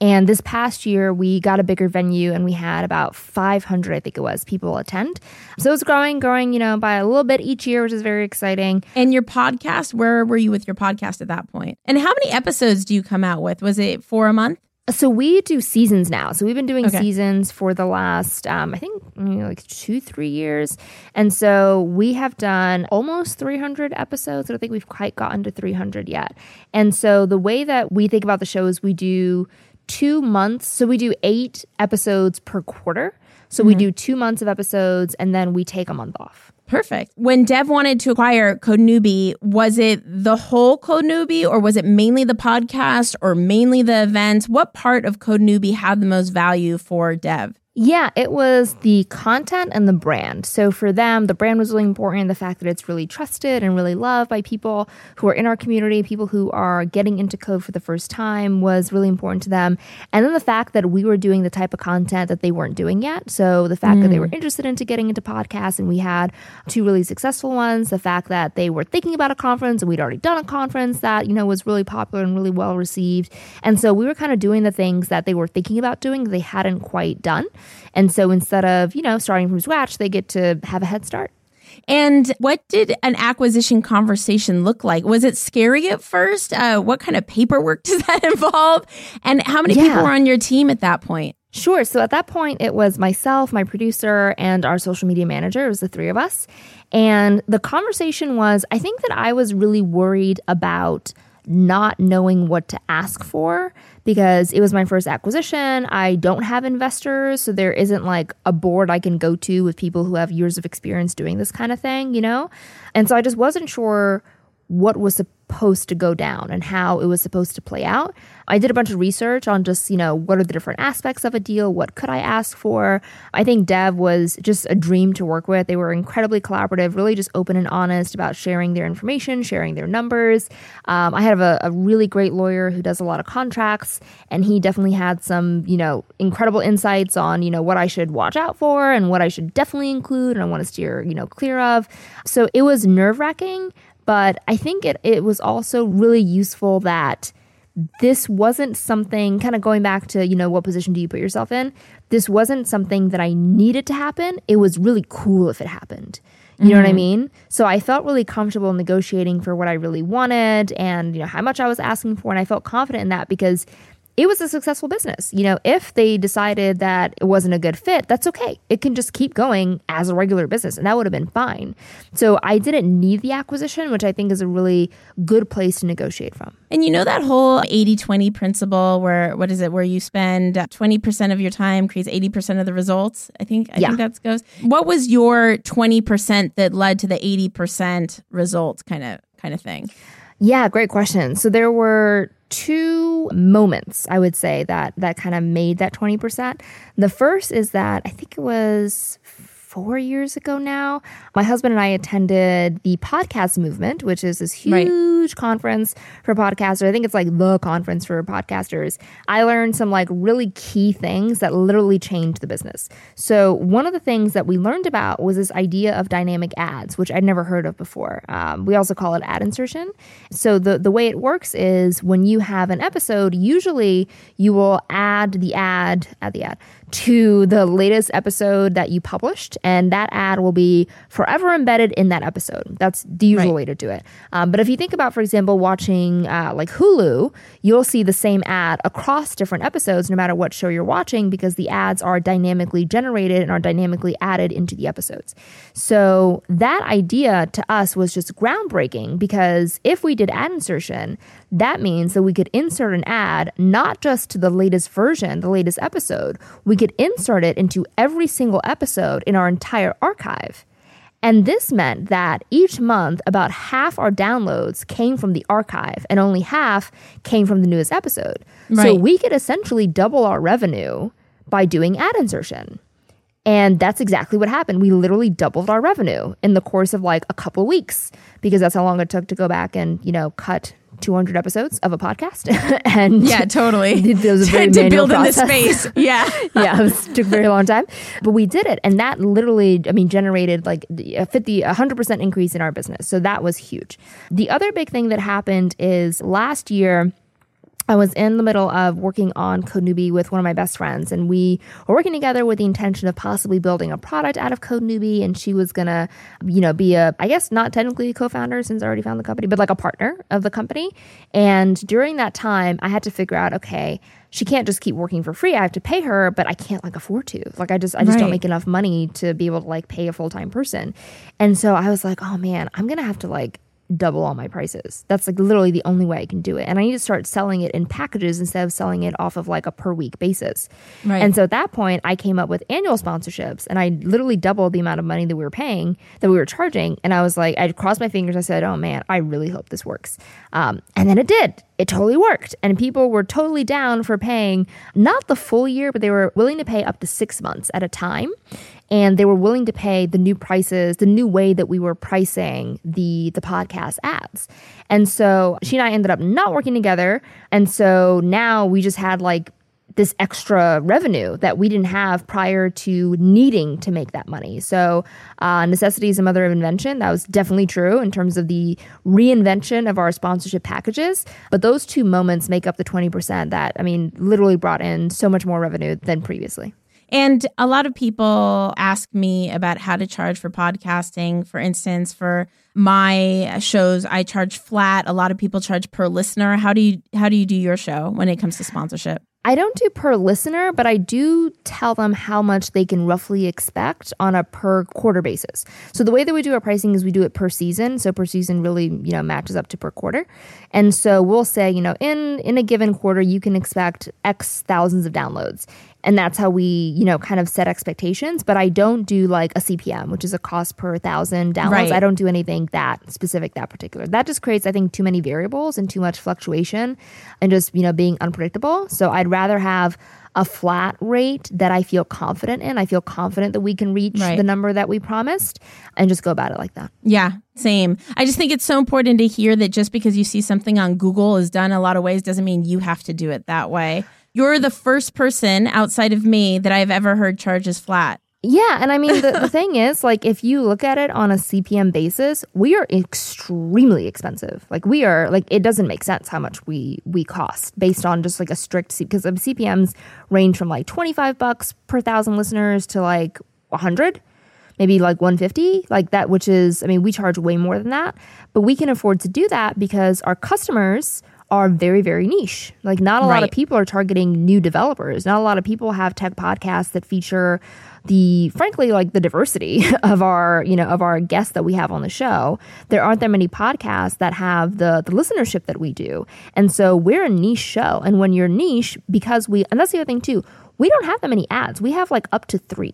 And this past year, we got a bigger venue and we had about 500, I think it was, people attend. So it's growing, growing, you know, by a little bit each year, which is very exciting. And your podcast, where were you with your podcast at that point? And how many episodes do you come out with? Was it four a month? So we do seasons now. So we've been doing Okay. seasons for the last, um, I think, you know, like two, three years. And so we have done almost 300 episodes. I don't think we've quite gotten to 300 yet. And so the way that we think about the show is we do two months. So we do eight episodes per quarter. So we do two months of episodes and then we take a month off. Perfect. When Dev wanted to acquire Code Newbie, was it the whole Code Newbie or was it mainly the podcast or mainly the events? What part of Code Newbie had the most value for Dev? Yeah, it was the content and the brand. So for them, the brand was really important. The fact that it's really trusted and really loved by people who are in our community, people who are getting into code for the first time was really important to them. And then the fact that we were doing the type of content that they weren't doing yet. So the fact mm. that they mm. were interested into getting into podcasts and we had two really successful ones. The fact that they were thinking about a conference and we'd already done a conference that, you know, was really popular and really well received. And so we were kind of doing the things that they were thinking about doing they hadn't quite done. And so instead of, you know, starting from scratch, they get to have a head start. And what did an acquisition conversation look like? Was it scary at first? Uh, what kind of paperwork [LAUGHS] does that involve? And how many yeah. people were on your team at that point? Sure. So at that point, it was myself, my producer, and our social media manager. It was the three of us. And the conversation was I think that I was really worried about not knowing what to ask for because it was my first acquisition. I don't have investors, so there isn't like a board I can go to with people who have years of experience doing this kind of thing, you know? And so I just wasn't sure what was supposed to go down and how it was supposed to play out. I did a bunch of research on just, you know, what are the different aspects of a deal? What could I ask for? I think Dev was just a dream to work with. They were incredibly collaborative, really just open and honest about sharing their information, sharing their numbers. Um, I have a, a really great lawyer who does a lot of contracts, and he definitely had some, you know, incredible insights on, you know, what I should watch out for and what I should definitely include and I want to steer, you know, clear of. So it was nerve wracking but I think it, it was also really useful that this wasn't something kind of going back to, you know, what position do you put yourself in? This wasn't something that I needed to happen. It was really cool if it happened. You mm-hmm. know what I mm-hmm. mean? So I felt really comfortable negotiating for what I really wanted and, you know, how much I was asking for. And I felt confident in that because it was a successful business. You know, if they decided that it wasn't a good fit, that's okay. It can just keep going as a regular business, and that would have been fine. So I didn't need the acquisition, which I think is a really good place to negotiate from. And you know that whole 80 20 principle where, what is it, where you spend 20% of your time creates 80% of the results? I think, I yeah. think that goes. What was your 20% that led to the 80% results kind of, kind of thing? Yeah, great question. So there were two moments I would say that that kind of made that 20%. The first is that I think it was four years ago now, my husband and I attended the podcast movement, which is this huge right. conference for podcasters. I think it's like the conference for podcasters. I learned some like really key things that literally changed the business. So, one of the things that we learned about was this idea of dynamic ads, which I'd never heard of before. Um, we also call it ad insertion. So, the, the way it works is when you have an episode, usually you will add the ad, add the ad to the latest episode that you published, and that ad will be forever embedded in that episode. That's the usual right. way to do it. Um, but if you think about, for example, watching uh, like Hulu, you'll see the same ad across different episodes, no matter what show you're watching, because the ads are dynamically generated and are dynamically added into the episodes. So that idea to us was just groundbreaking because if we did ad insertion, that means that we could insert an ad not just to the latest version, the latest episode, we could insert it into every single episode in our entire archive. And this meant that each month, about half our downloads came from the archive and only half came from the newest episode. Right. So we could essentially double our revenue by doing ad insertion. And that's exactly what happened. We literally doubled our revenue in the course of like a couple weeks because that's how long it took to go back and, you know, cut 200 episodes of a podcast. [LAUGHS] And yeah totally. [LAUGHS] It was a [LAUGHS] very to build process. in the space. Yeah. Yeah it was, took a very long time. But we did it and that literally i mean generated like a 50 100% increase in our business. So that was huge. The other big thing that happened is last year I was in the middle of working on CodeNewbie with one of my best friends, and we were working together with the intention of possibly building a product out of CodeNewbie. And she was gonna, you know, be a, I guess not technically a co-founder since I already found the company, but like a partner of the company. And during that time, I had to figure out, okay, she can't just keep working for free. I have to pay her, but I can't like afford to. Like I just I just right. don't make enough money to be able to like pay a full time person. And so I was like, oh man, I'm gonna have to like double all my prices. That's like literally the only way I can do it. And I need to start selling it in packages instead of selling it off of like a per week basis. Right. And so at that point, I came up with annual sponsorships and I literally doubled the amount of money that we were paying, that we were charging. And I was like, I crossed my fingers. I said, oh man, I really hope this works. Um, and then it did. It totally worked. And people were totally down for paying not the full year, but they were willing to pay up to six months at a time and they were willing to pay the new prices, the new way that we were pricing the the podcast ads. And so she and I ended up not working together, and so now we just had like this extra revenue that we didn't have prior to needing to make that money. So, uh, necessity is a mother of invention. That was definitely true in terms of the reinvention of our sponsorship packages. But those two moments make up the 20% that, I mean, literally brought in so much more revenue than previously. And a lot of people ask me about how to charge for podcasting. For instance, for my shows, I charge flat. A lot of people charge per listener. How do you how do you do your show when it comes to sponsorship? I don't do per listener, but I do tell them how much they can roughly expect on a per quarter basis. So the way that we do our pricing is we do it per season. So per season really, you know, matches up to per quarter. And so we'll say, you know, in in a given quarter you can expect X thousands of downloads and that's how we you know kind of set expectations but i don't do like a cpm which is a cost per thousand downloads Right. i don't do anything that specific that particular that just creates i think too many variables and too much fluctuation and just you know being unpredictable so i'd rather have a flat rate that i feel confident in i feel confident that we can reach Right. the number that we promised and just go about it like that Yeah, same. I just think it's so important to hear that just because you see something on Google is done a lot of ways doesn't mean you have to do it that way. You're the first person outside of me that I've ever heard charges flat. Yeah, and I mean the, the [LAUGHS] thing is, like, if you look at it on a CPM basis, we are extremely expensive. Like, we are like it doesn't make sense how much we we cost based on just like a strict because of CPMS range from like twenty five bucks per thousand listeners to like a hundred, maybe like one fifty, like that. Which is, I mean, we charge way more than that, but we can afford to do that because our customers are very very niche. Like, not a lot of people are targeting new developers. Not a lot of people have tech podcasts that feature the frankly like the diversity [LAUGHS] of our you know of our guests that we have on the show there aren't that many podcasts that have the the listenership that we do and so we're a niche show and when you're niche because we and that's the other thing too we don't have that many ads we have like up to three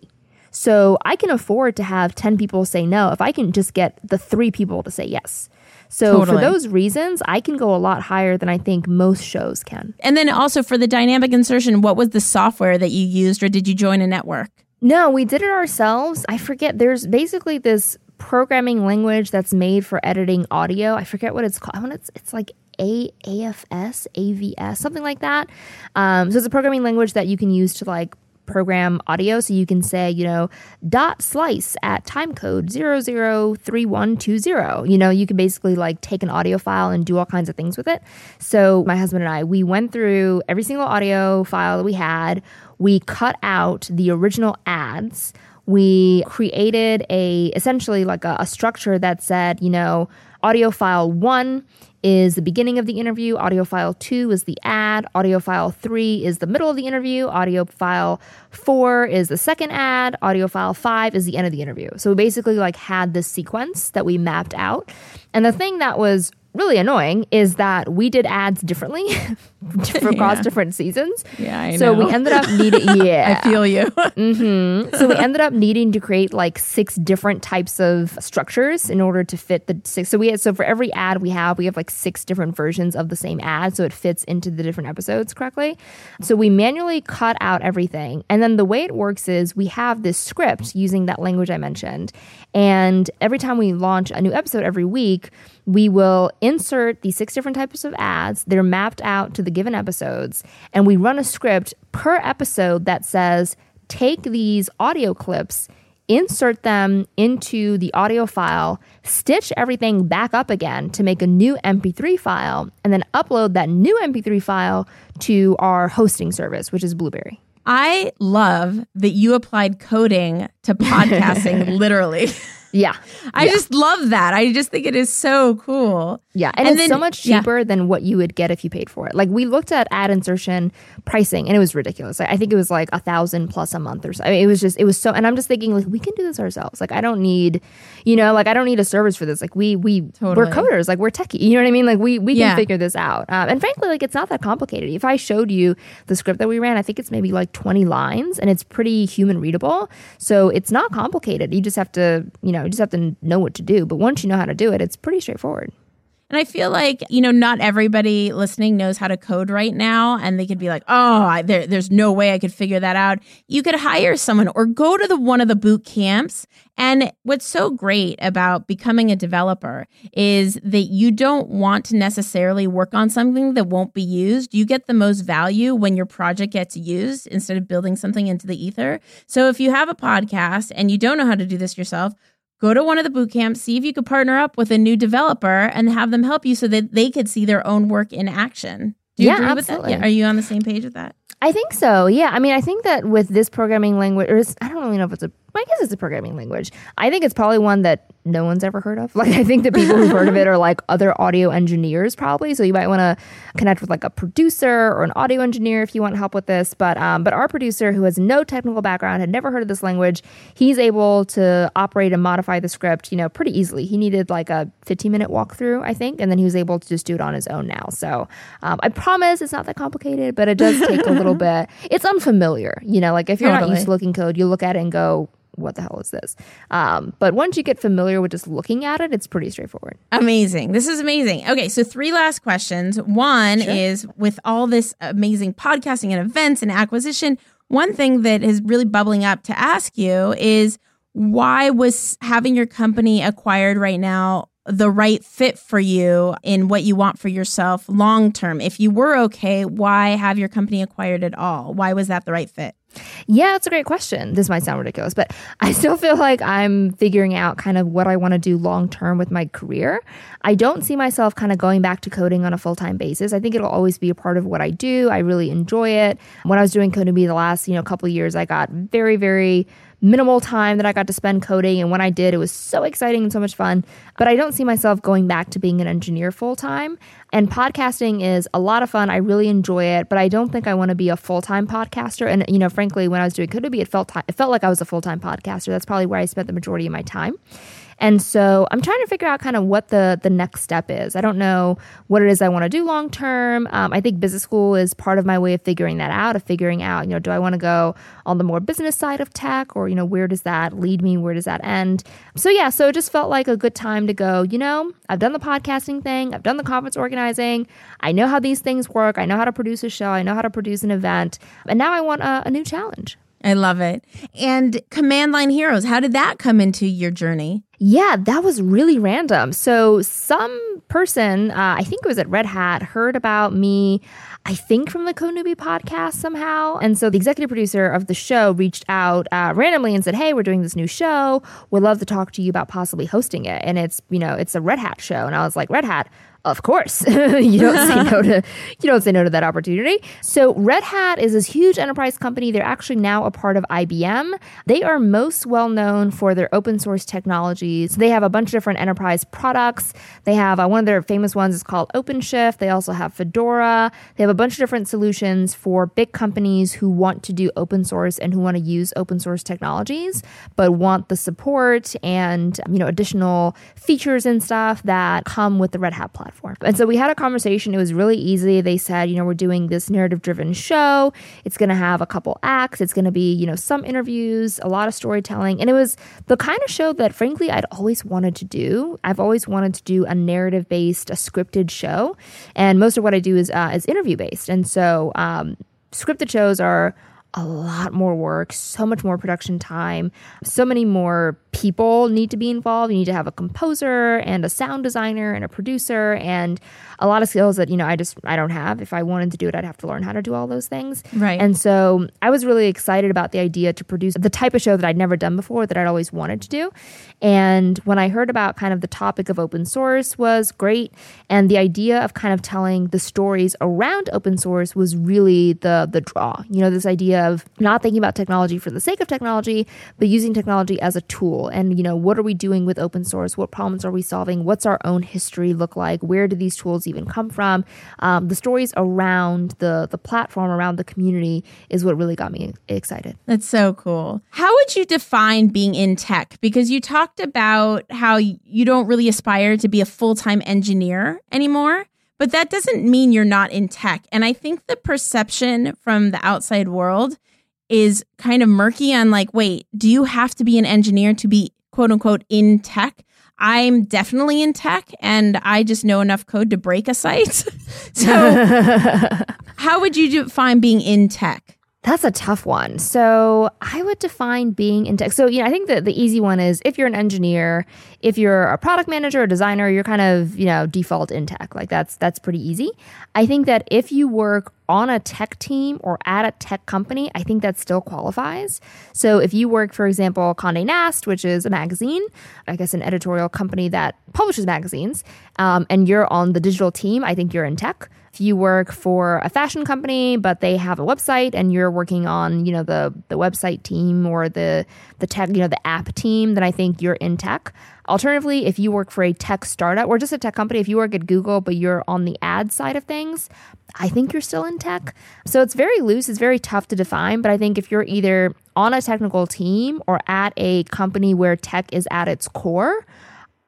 so I can afford to have 10 people say no if I can just get the three people to say yes. So Totally. for those reasons, I can go a lot higher than I think most shows can. And then also for the dynamic insertion, what was the software that you used or did you join a network? No, we did it ourselves. I forget. There's basically this programming language that's made for editing audio. I forget what it's called. I want it's it's like A AFS, AVS, something like that. Um, so it's a programming language that you can use to like program audio. So you can say, you know, dot slice at timecode 003120. You know, you can basically like take an audio file and do all kinds of things with it. So my husband and I, we went through every single audio file that we had. We cut out the original ads. We created a essentially like a, a structure that said, you know, audio file one is the beginning of the interview, audio file two is the ad, audio file three is the middle of the interview, audio file four is the second ad, audio file five is the end of the interview. So we basically like had this sequence that we mapped out. And the thing that was really annoying is that we did ads differently [LAUGHS] for across Yeah. different seasons. Yeah, I so we ended up needing [LAUGHS] yeah. I feel you. Mm-hmm. So we ended up needing to create like six different types of structures in order to fit the six. So we had so for every ad we have, we have like six different versions of the same ad, so it fits into the different episodes correctly. So we manually cut out everything, and then the way it works is we have this script using that language I mentioned, and every time we launch a new episode every week. We will insert these six different types of ads. They're mapped out to the given episodes, and we run a script per episode that says, take these audio clips, insert them into the audio file, stitch everything back up again to make a new MP3 file, and then upload that new MP3 file to our hosting service, which is Blubrry. I love that you applied coding to podcasting [LAUGHS] literally. Yeah. I Yeah. just love that. I just think it is so cool. Yeah, and, And it's then- so much yeah. cheaper than what you would get if you paid for it. Like we looked at ad insertion pricing, and it was ridiculous. I I think it was like a thousand plus a month or so. I mean, it was just, it was so. And I'm just thinking, like, we can do this ourselves. Like, I don't need, you know, like I don't need a service for this. Like, we we we're coders. Like, we're techie. You know what I mean? Like, we we can Yeah. figure this out. Um, and frankly, like, it's not that complicated. If I showed you the script that we ran, I think it's maybe like 20 lines, and it's pretty human readable. So it's not complicated. You just have to, you know, you just have to know what to do. But once you know how to do it, it's pretty straightforward. And I feel like, you know, not everybody listening knows how to code right now. And they could be like, oh, I, there, there's no way I could figure that out. You could hire someone or go to the one of the boot camps. And what's so great about becoming a developer is that you don't want to necessarily work on something that won't be used. You get the most value when your project gets used instead of building something into the ether. So if you have a podcast and you don't know how to do this yourself, go to one of the boot camps, see if you could partner up with a new developer and have them help you so that they could see their own work in action. Do you Yeah, agree absolutely. with that? Yeah. Are you on the same page with that? I think so. Yeah. I mean, I think that with this programming language, or I don't really know if it's a, I guess it's a programming language. I think it's probably one that no one's ever heard of. [LAUGHS] Like, I think the people who've heard of it are like other audio engineers, probably. So you might want to connect with like a producer or an audio engineer if you want help with this. But, um, but our producer, who has no technical background, had never heard of this language, he's able to operate and modify the script, you know, pretty easily. He needed like a 15 minute walkthrough, I think, and then he was able to just do it on his own now. So um, I promise it's not that complicated, but it does take a little [LAUGHS] bit. It's unfamiliar, you know, like if you're not used to looking code, you look at it and go, what the hell is this? Um, but once you get familiar with just looking at it, it's pretty straightforward. Amazing. This is amazing. Okay, so three last questions. One is with all this amazing podcasting and events and acquisition, one thing that is really bubbling up to ask you is why was having your company acquired right now the right fit for you in what you want for yourself long term? If you were okay, why have your company acquired at all? Why was that the right fit? Yeah, it's a great question. This might sound ridiculous, but I still feel like I'm figuring out kind of what I want to do long term with my career. I don't see myself kind of going back to coding on a full time basis. I think it'll always be a part of what I do. I really enjoy it. When I was doing CodeNewbie the last, you know, couple of years, I got very, very minimal time that I got to spend coding. And when I did, it was so exciting and so much fun. But I don't see myself going back to being an engineer full time. And podcasting is a lot of fun. I really enjoy it, but I don't think I want to be a full time podcaster. And you know, frankly, when I was doing CodeNewbie, it felt ti it felt like I was a full time podcaster. That's probably where I spent the majority of my time. And so I'm trying to figure out kind of what the the next step is. I don't know what it is I want to do long term. Um, I think business school is part of my way of figuring that out, of figuring out, you know, do I want to go on the more business side of tech or, you know, where does that lead me? Where does that end? So yeah, so it just felt like a good time to go, you know, I've done the podcasting thing, I've done the conference organizing, I know how these things work, I know how to produce a show, I know how to produce an event, and now I want a, a new challenge. I love it. And Command Line Heroes, how did that come into your journey? Yeah, that was really random. So, some person, uh, I think it was at Red Hat, heard about me, I think from the CodeNewbie podcast somehow. And so the executive producer of the show reached out uh, randomly and said, Hey, we're doing this new show. We'd love to talk to you about possibly hosting it. And it's, you know, it's a Red Hat show. And I was like, Red Hat? Of course. [LAUGHS] you don't say no to [LAUGHS] you don't say no to that opportunity. So Red Hat is this huge enterprise company. They're actually now a part of IBM. They are most well known for their open source technologies. They have a bunch of different enterprise products. They have uh, one of their famous ones is called OpenShift. They also have Fedora. They have a bunch of different solutions for big companies who want to do open source and who want to use open source technologies, but want the support and you know additional features and stuff that come with the Red Hat platform. And so we had a conversation. It was really easy. They said, you know, we're doing this narrative driven show. It's going to have a couple acts. It's going to be, you know, some interviews, a lot of storytelling. And it was the kind of show that frankly I'd always wanted to do. I've always wanted to do a narrative based, a scripted show. And most of what I do is uh, is interview based. And so um, scripted shows are a lot more work, so much more production time, so many more people need to be involved. You need to have a composer and a sound designer and a producer and a lot of skills that, you know, I just I don't have. If I wanted to do it, I'd have to learn how to do all those things. Right. And so I was really excited about the idea to produce the type of show that I'd never done before that I'd always wanted to do. And when I heard about kind of the topic of open source was great and the idea of kind of telling the stories around open source was really the the draw. You know, this idea of not thinking about technology for the sake of technology, but using technology as a tool and you know what are we doing with open source what problems are we solving what's our own history look like where do these tools even come from um, the stories around the the platform around the community is what really got me excited That's so cool. How would you define being in tech? Because you talked about how you don't really aspire to be a full time engineer anymore, but that doesn't mean you're not in tech. And I think the perception from the outside world is kind of murky on like, wait, do you have to be an engineer to be quote unquote in tech? I'm definitely in tech and I just know enough code to break a site. [LAUGHS] so, [LAUGHS] how would you define being in tech? That's a tough one. So I would define being in tech. So, you know, I think that the easy one is if you're an engineer, if you're a product manager or designer, you're kind of, you know, default in tech. Like that's that's pretty easy. I think that if you work on a tech team or at a tech company, I think that still qualifies. So if you work, for example, Condé Nast, which is a magazine, I guess an editorial company that publishes magazines, um, and you're on the digital team, I think you're in tech if you work for a fashion company but they have a website and you're working on you know the the website team or the the tech you know the app team then i think you're in tech. Alternatively if you work for a tech startup or just a tech company if you work at google but you're on the ad side of things i think you're still in tech. So it's very loose it's very tough to define but i think if you're either on a technical team or at a company where tech is at its core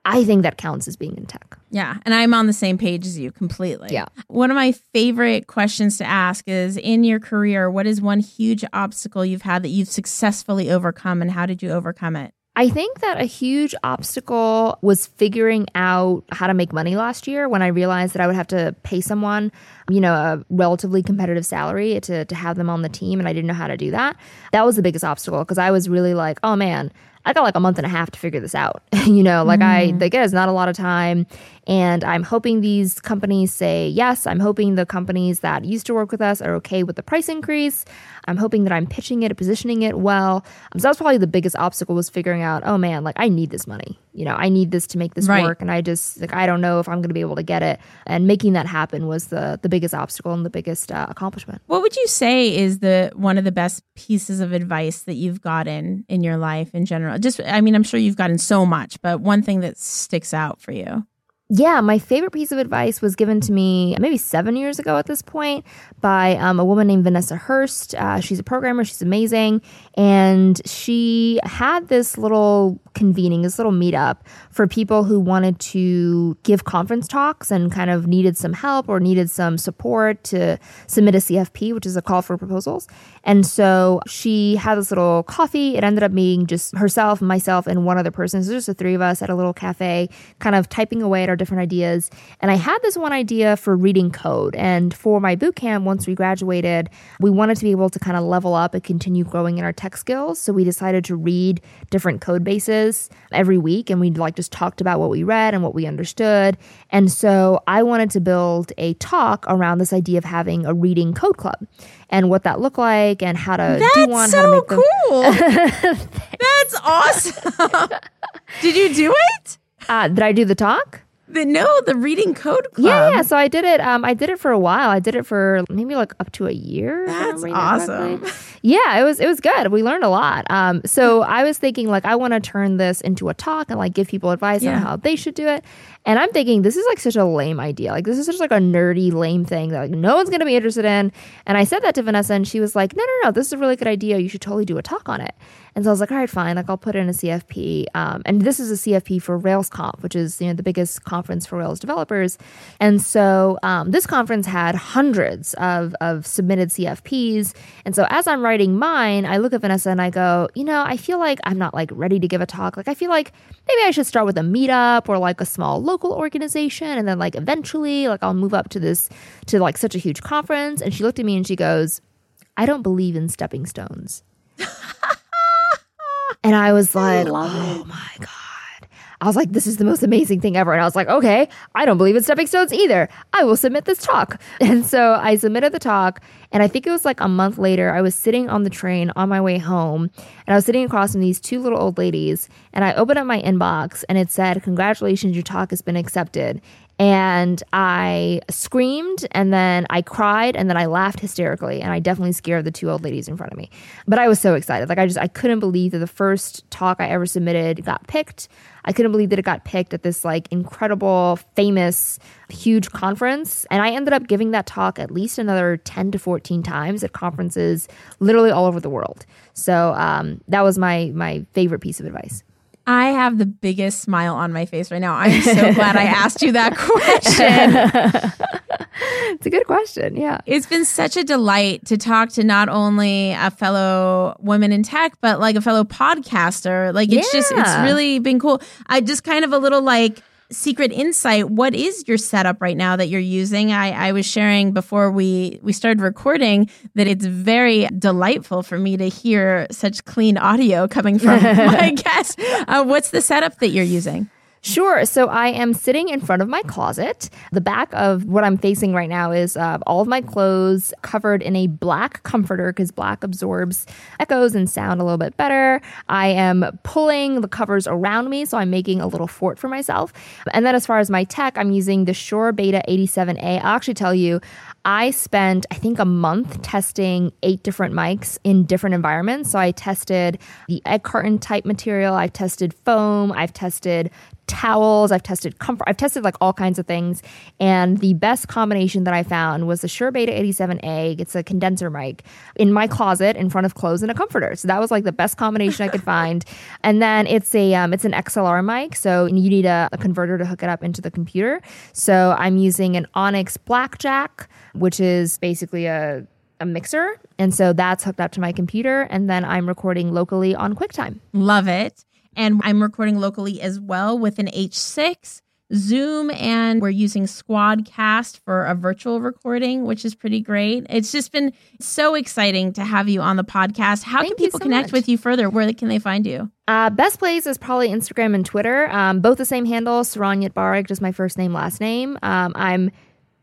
I think that counts as being in tech. Yeah. And I'm on the same page as you completely. Yeah. One of my favorite questions to ask is in your career, what is one huge obstacle you've had that you've successfully overcome and how did you overcome it? I think that a huge obstacle was figuring out how to make money last year when I realized that I would have to pay someone, you know, a relatively competitive salary to, to have them on the team. And I didn't know how to do that. That was the biggest obstacle because I was really like, oh man, I got like a month and a half to figure this out. [LAUGHS] you know, like mm. I, like it is not a lot of time. And I'm hoping these companies say yes. I'm hoping the companies that used to work with us are okay with the price increase. I'm hoping that I'm pitching it, positioning it well. Um, so that was probably the biggest obstacle was figuring out, oh man, like I need this money. You know, I need this to make this Right. work. And I just like I don't know if I'm going to be able to get it. And making that happen was the the biggest obstacle and the biggest uh, accomplishment. What would you say is the one of the best pieces of advice that you've gotten in your life in general? Just I mean, I'm sure you've gotten so much, but one thing that sticks out for you. Yeah, my favorite piece of advice was given to me maybe seven years ago at this point by um, a woman named Vanessa Hurst. Uh, she's a programmer, she's amazing. And she had this little convening, this little meetup for people who wanted to give conference talks and kind of needed some help or needed some support to submit a CFP, which is a call for proposals. And so she had this little coffee. It ended up being just herself, myself, and one other person. So just the three of us at a little cafe, kind of typing away at our different ideas. And I had this one idea for reading code. And for my boot camp, once we graduated, we wanted to be able to kind of level up and continue growing in our tech skills. So we decided to read different code bases every week. And we like just talked about what we read and what we understood. And so I wanted to build a talk around this idea of having a reading code club and what that looked like and how to That's do one, how to so them. cool. [LAUGHS] That's awesome. [LAUGHS] Did you do it? Uh, did I do the talk? The, no, the reading code club. Yeah, yeah. So I did it. Um, I did it for a while. I did it for maybe like up to a year. That's that awesome. Yeah, it was it was good. We learned a lot. Um, so I was thinking like I want to turn this into a talk and like give people advice Yeah. on how they should do it. And I'm thinking this is like such a lame idea. Like this is just like a nerdy lame thing that like no one's gonna be interested in. And I said that to Vanessa, and she was like, No, no, no, this is a really good idea. You should totally do a talk on it. And so I was like, all right, fine. Like I'll put in a CFP. Um, and this is a CFP for RailsConf, which is you know the biggest conference for Rails developers. And so um, this conference had hundreds of of submitted CFPs. And so as I'm writing mine, I look at Vanessa and I go, you know, I feel like I'm not like ready to give a talk. Like I feel like maybe I should start with a meetup or like a small local organization, and then like eventually, like I'll move up to this to like such a huge conference. And she looked at me and she goes, I don't believe in stepping stones. [LAUGHS] And I was like, oh my God. I was like, this is the most amazing thing ever. And I was like, okay, I don't believe in stepping stones either. I will submit this talk. [LAUGHS] And so I submitted the talk. And I think it was like a month later, I was sitting on the train on my way home. And I was sitting across from these two little old ladies. And I opened up my inbox and it said, congratulations, your talk has been accepted. And I screamed and then I cried and then I laughed hysterically and I definitely scared the two old ladies in front of me. But I was so excited. Like I just I couldn't believe that the first talk I ever submitted got picked. I couldn't believe that it got picked at this like incredible, famous, huge conference. And I ended up giving that talk at least another 10 to 14 times at conferences literally all over the world. So um, that was my my favorite piece of advice. I have the biggest smile on my face right now. I'm so [LAUGHS] glad I asked you that question. [LAUGHS] it's a good question. Yeah. It's been such a delight to talk to not only a fellow woman in tech, but like a fellow podcaster. Like it's yeah. just, it's really been cool. I just kind of a little like, secret insight what is your setup right now that you're using? I, I was sharing before we we started recording that it's very delightful for me to hear such clean audio coming from [LAUGHS] my guest uh, what's the setup that you're using Sure. So I am sitting in front of my closet. The back of what I'm facing right now is uh, all of my clothes covered in a black comforter because black absorbs echoes and sound a little bit better. I am pulling the covers around me, so I'm making a little fort for myself. And then as far as my tech, I'm using the Shure Beta 87A. I'll actually tell you, I spent, I think, a month testing eight different mics in different environments. So I tested the egg carton type material, I've tested foam, I've tested towels. I've tested comfort. I've tested like all kinds of things. And the best combination that I found was the Shure Beta 87A. It's a condenser mic in my closet in front of clothes and a comforter. So that was like the best combination I could [LAUGHS] find. And then it's a um, it's an XLR mic, so you need a, a converter to hook it up into the computer. So I'm using an Onyx Blackjack, which is basically a a mixer. And so that's hooked up to my computer. And then I'm recording locally on QuickTime. Love it. And I'm recording locally as well with an H6, Zoom, and we're using Squadcast for a virtual recording, which is pretty great. It's just been so exciting to have you on the podcast. How Thank can people so connect much. with you further? Where can they find you? Uh, best place is probably Instagram and Twitter. Um, both the same handle, Saron Yitbarek, just my first name, last name. Um, I'm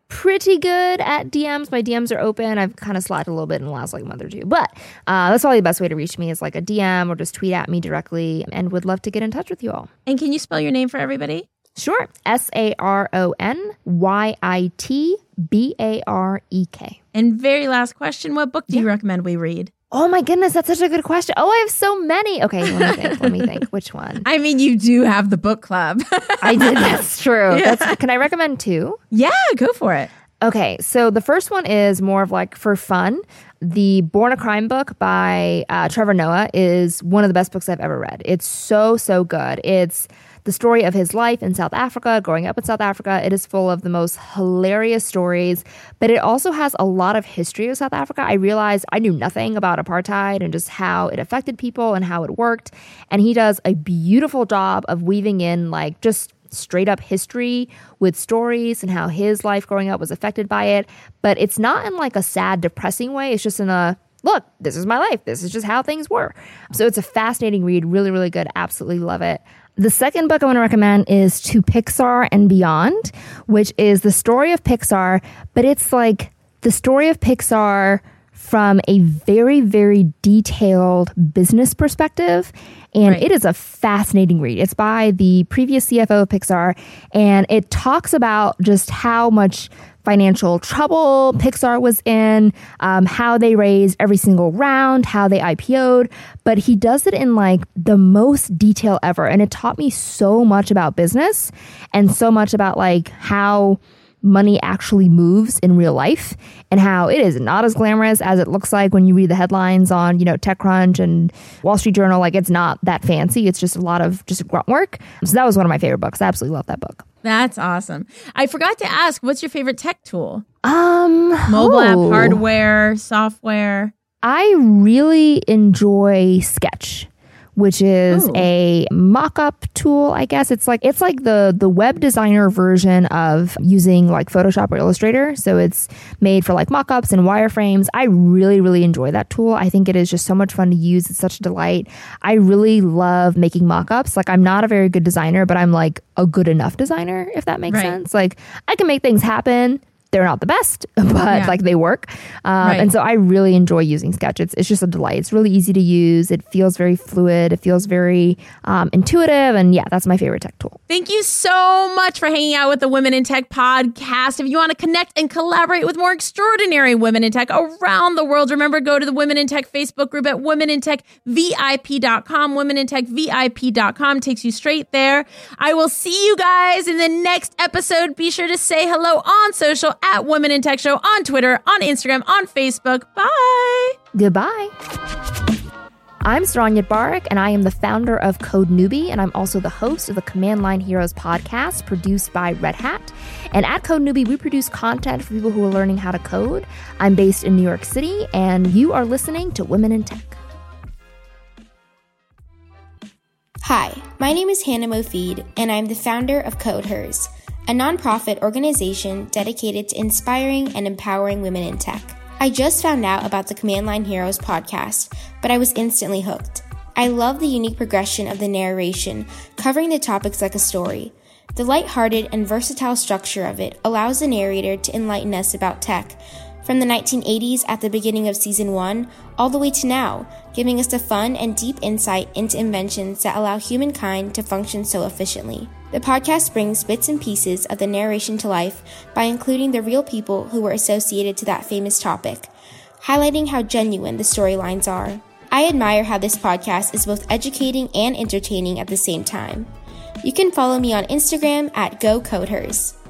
pretty good at DMs. My DMs are open. I've kind of slacked a little bit in the last like month or two, but uh, that's probably the best way to reach me is like a DM or just tweet at me directly, and would love to get in touch with you all. And can you spell your name for everybody? Sure. S A R O N Y I T B A R E K. And very last question: What book do yeah. you recommend we read? Oh my goodness, that's such a good question. Oh, I have so many. Okay, let me think. let me think. [LAUGHS] Which one? I mean, you do have the book club. I did. [LAUGHS] That's true. Yeah. That's, can I recommend two? Yeah, go for it. Okay, so the first one is more of like for fun. The Born a Crime book by uh, Trevor Noah is one of the best books I've ever read. It's so, so good. It's the story of his life in South Africa, growing up in South Africa. It is full of the most hilarious stories, but it also has a lot of history of South Africa. I realized I knew nothing about apartheid and just how it affected people and how it worked. And he does a beautiful job of weaving in like just straight up history with stories and how his life growing up was affected by it. But it's not in like a sad, depressing way. It's just in a look, this is my life. This is just how things were. So it's a fascinating read. Really, really good. Absolutely love it. The second book I want to recommend is To Pixar and Beyond, which is the story of Pixar, but it's like the story of Pixar from a very, very detailed business perspective. And right. it is a fascinating read. It's by the previous CFO of Pixar, and it talks about just how much financial trouble Pixar was in, um, how they raised every single round, how they IPO'd. But he does it in like the most detail ever. And it taught me so much about business and so much about like how money actually moves in real life and how it is not as glamorous as it looks like when you read the headlines on, you know, TechCrunch and Wall Street Journal. Like it's not that fancy. It's just a lot of just grunt work. So that was one of my favorite books. I absolutely love that book. That's awesome. I forgot to ask, what's your favorite tech tool? Um, mobile oh. app, hardware, software. I really enjoy Sketch which is Ooh. a mock-up tool, I guess. It's like it's like the the web designer version of using like Photoshop or Illustrator. So it's made for like mock-ups and wireframes. I really really enjoy that tool. I think it is just so much fun to use. It's such a delight. I really love making mock-ups. Like I'm not a very good designer, but I'm like a good enough designer if that makes right. sense. Like I can make things happen they're not the best, [LAUGHS] but Yeah. like they work. Um, Right. And so I really enjoy using Sketch. It's, it's just a delight. It's really easy to use. It feels very fluid. It feels very um, intuitive. And yeah, that's my favorite tech tool. Thank you so much for hanging out with the Women in Tech podcast. If you want to connect and collaborate with more extraordinary women in tech around the world, remember go to the Women in Tech Facebook group at womenintechvip.com. Womenintechvip.com takes you straight there. I will see you guys in the next episode. Be sure to say hello on social at Women in Tech Show on Twitter, on Instagram, on Facebook. Bye. Goodbye. I'm Saron Yitbarek, and I am the founder of Code Newbie, and I'm also the host of the Command Line Heroes podcast produced by Red Hat. And at Code Newbie, we produce content for people who are learning how to code. I'm based in New York City, and you are listening to Women in Tech. Hi, my name is Hannah Mofid, and I'm the founder of Code Hers, a nonprofit organization dedicated to inspiring and empowering women in tech. I just found out about the Command Line Heroes podcast, but I was instantly hooked. I love the unique progression of the narration, covering the topics like a story. The lighthearted and versatile structure of it allows the narrator to enlighten us about tech, from the 1980s at the beginning of season 1 all the way to now, giving us a fun and deep insight into inventions that allow humankind to function so efficiently. The podcast brings bits and pieces of the narration to life by including the real people who were associated to that famous topic, highlighting how genuine the storylines are. I admire how this podcast is both educating and entertaining at the same time. You can follow me on Instagram at GoCodehers.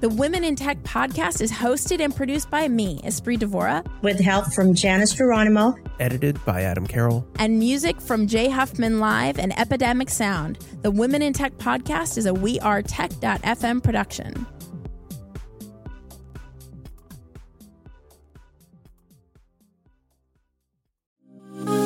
The Women in Tech podcast is hosted and produced by me, Espree Devora, with help from Janice Geronimo. Edited by Adam Carroll. and music from Jay Huffman Live and Epidemic Sound. The Women in Tech podcast is a We Are Tech.fm production.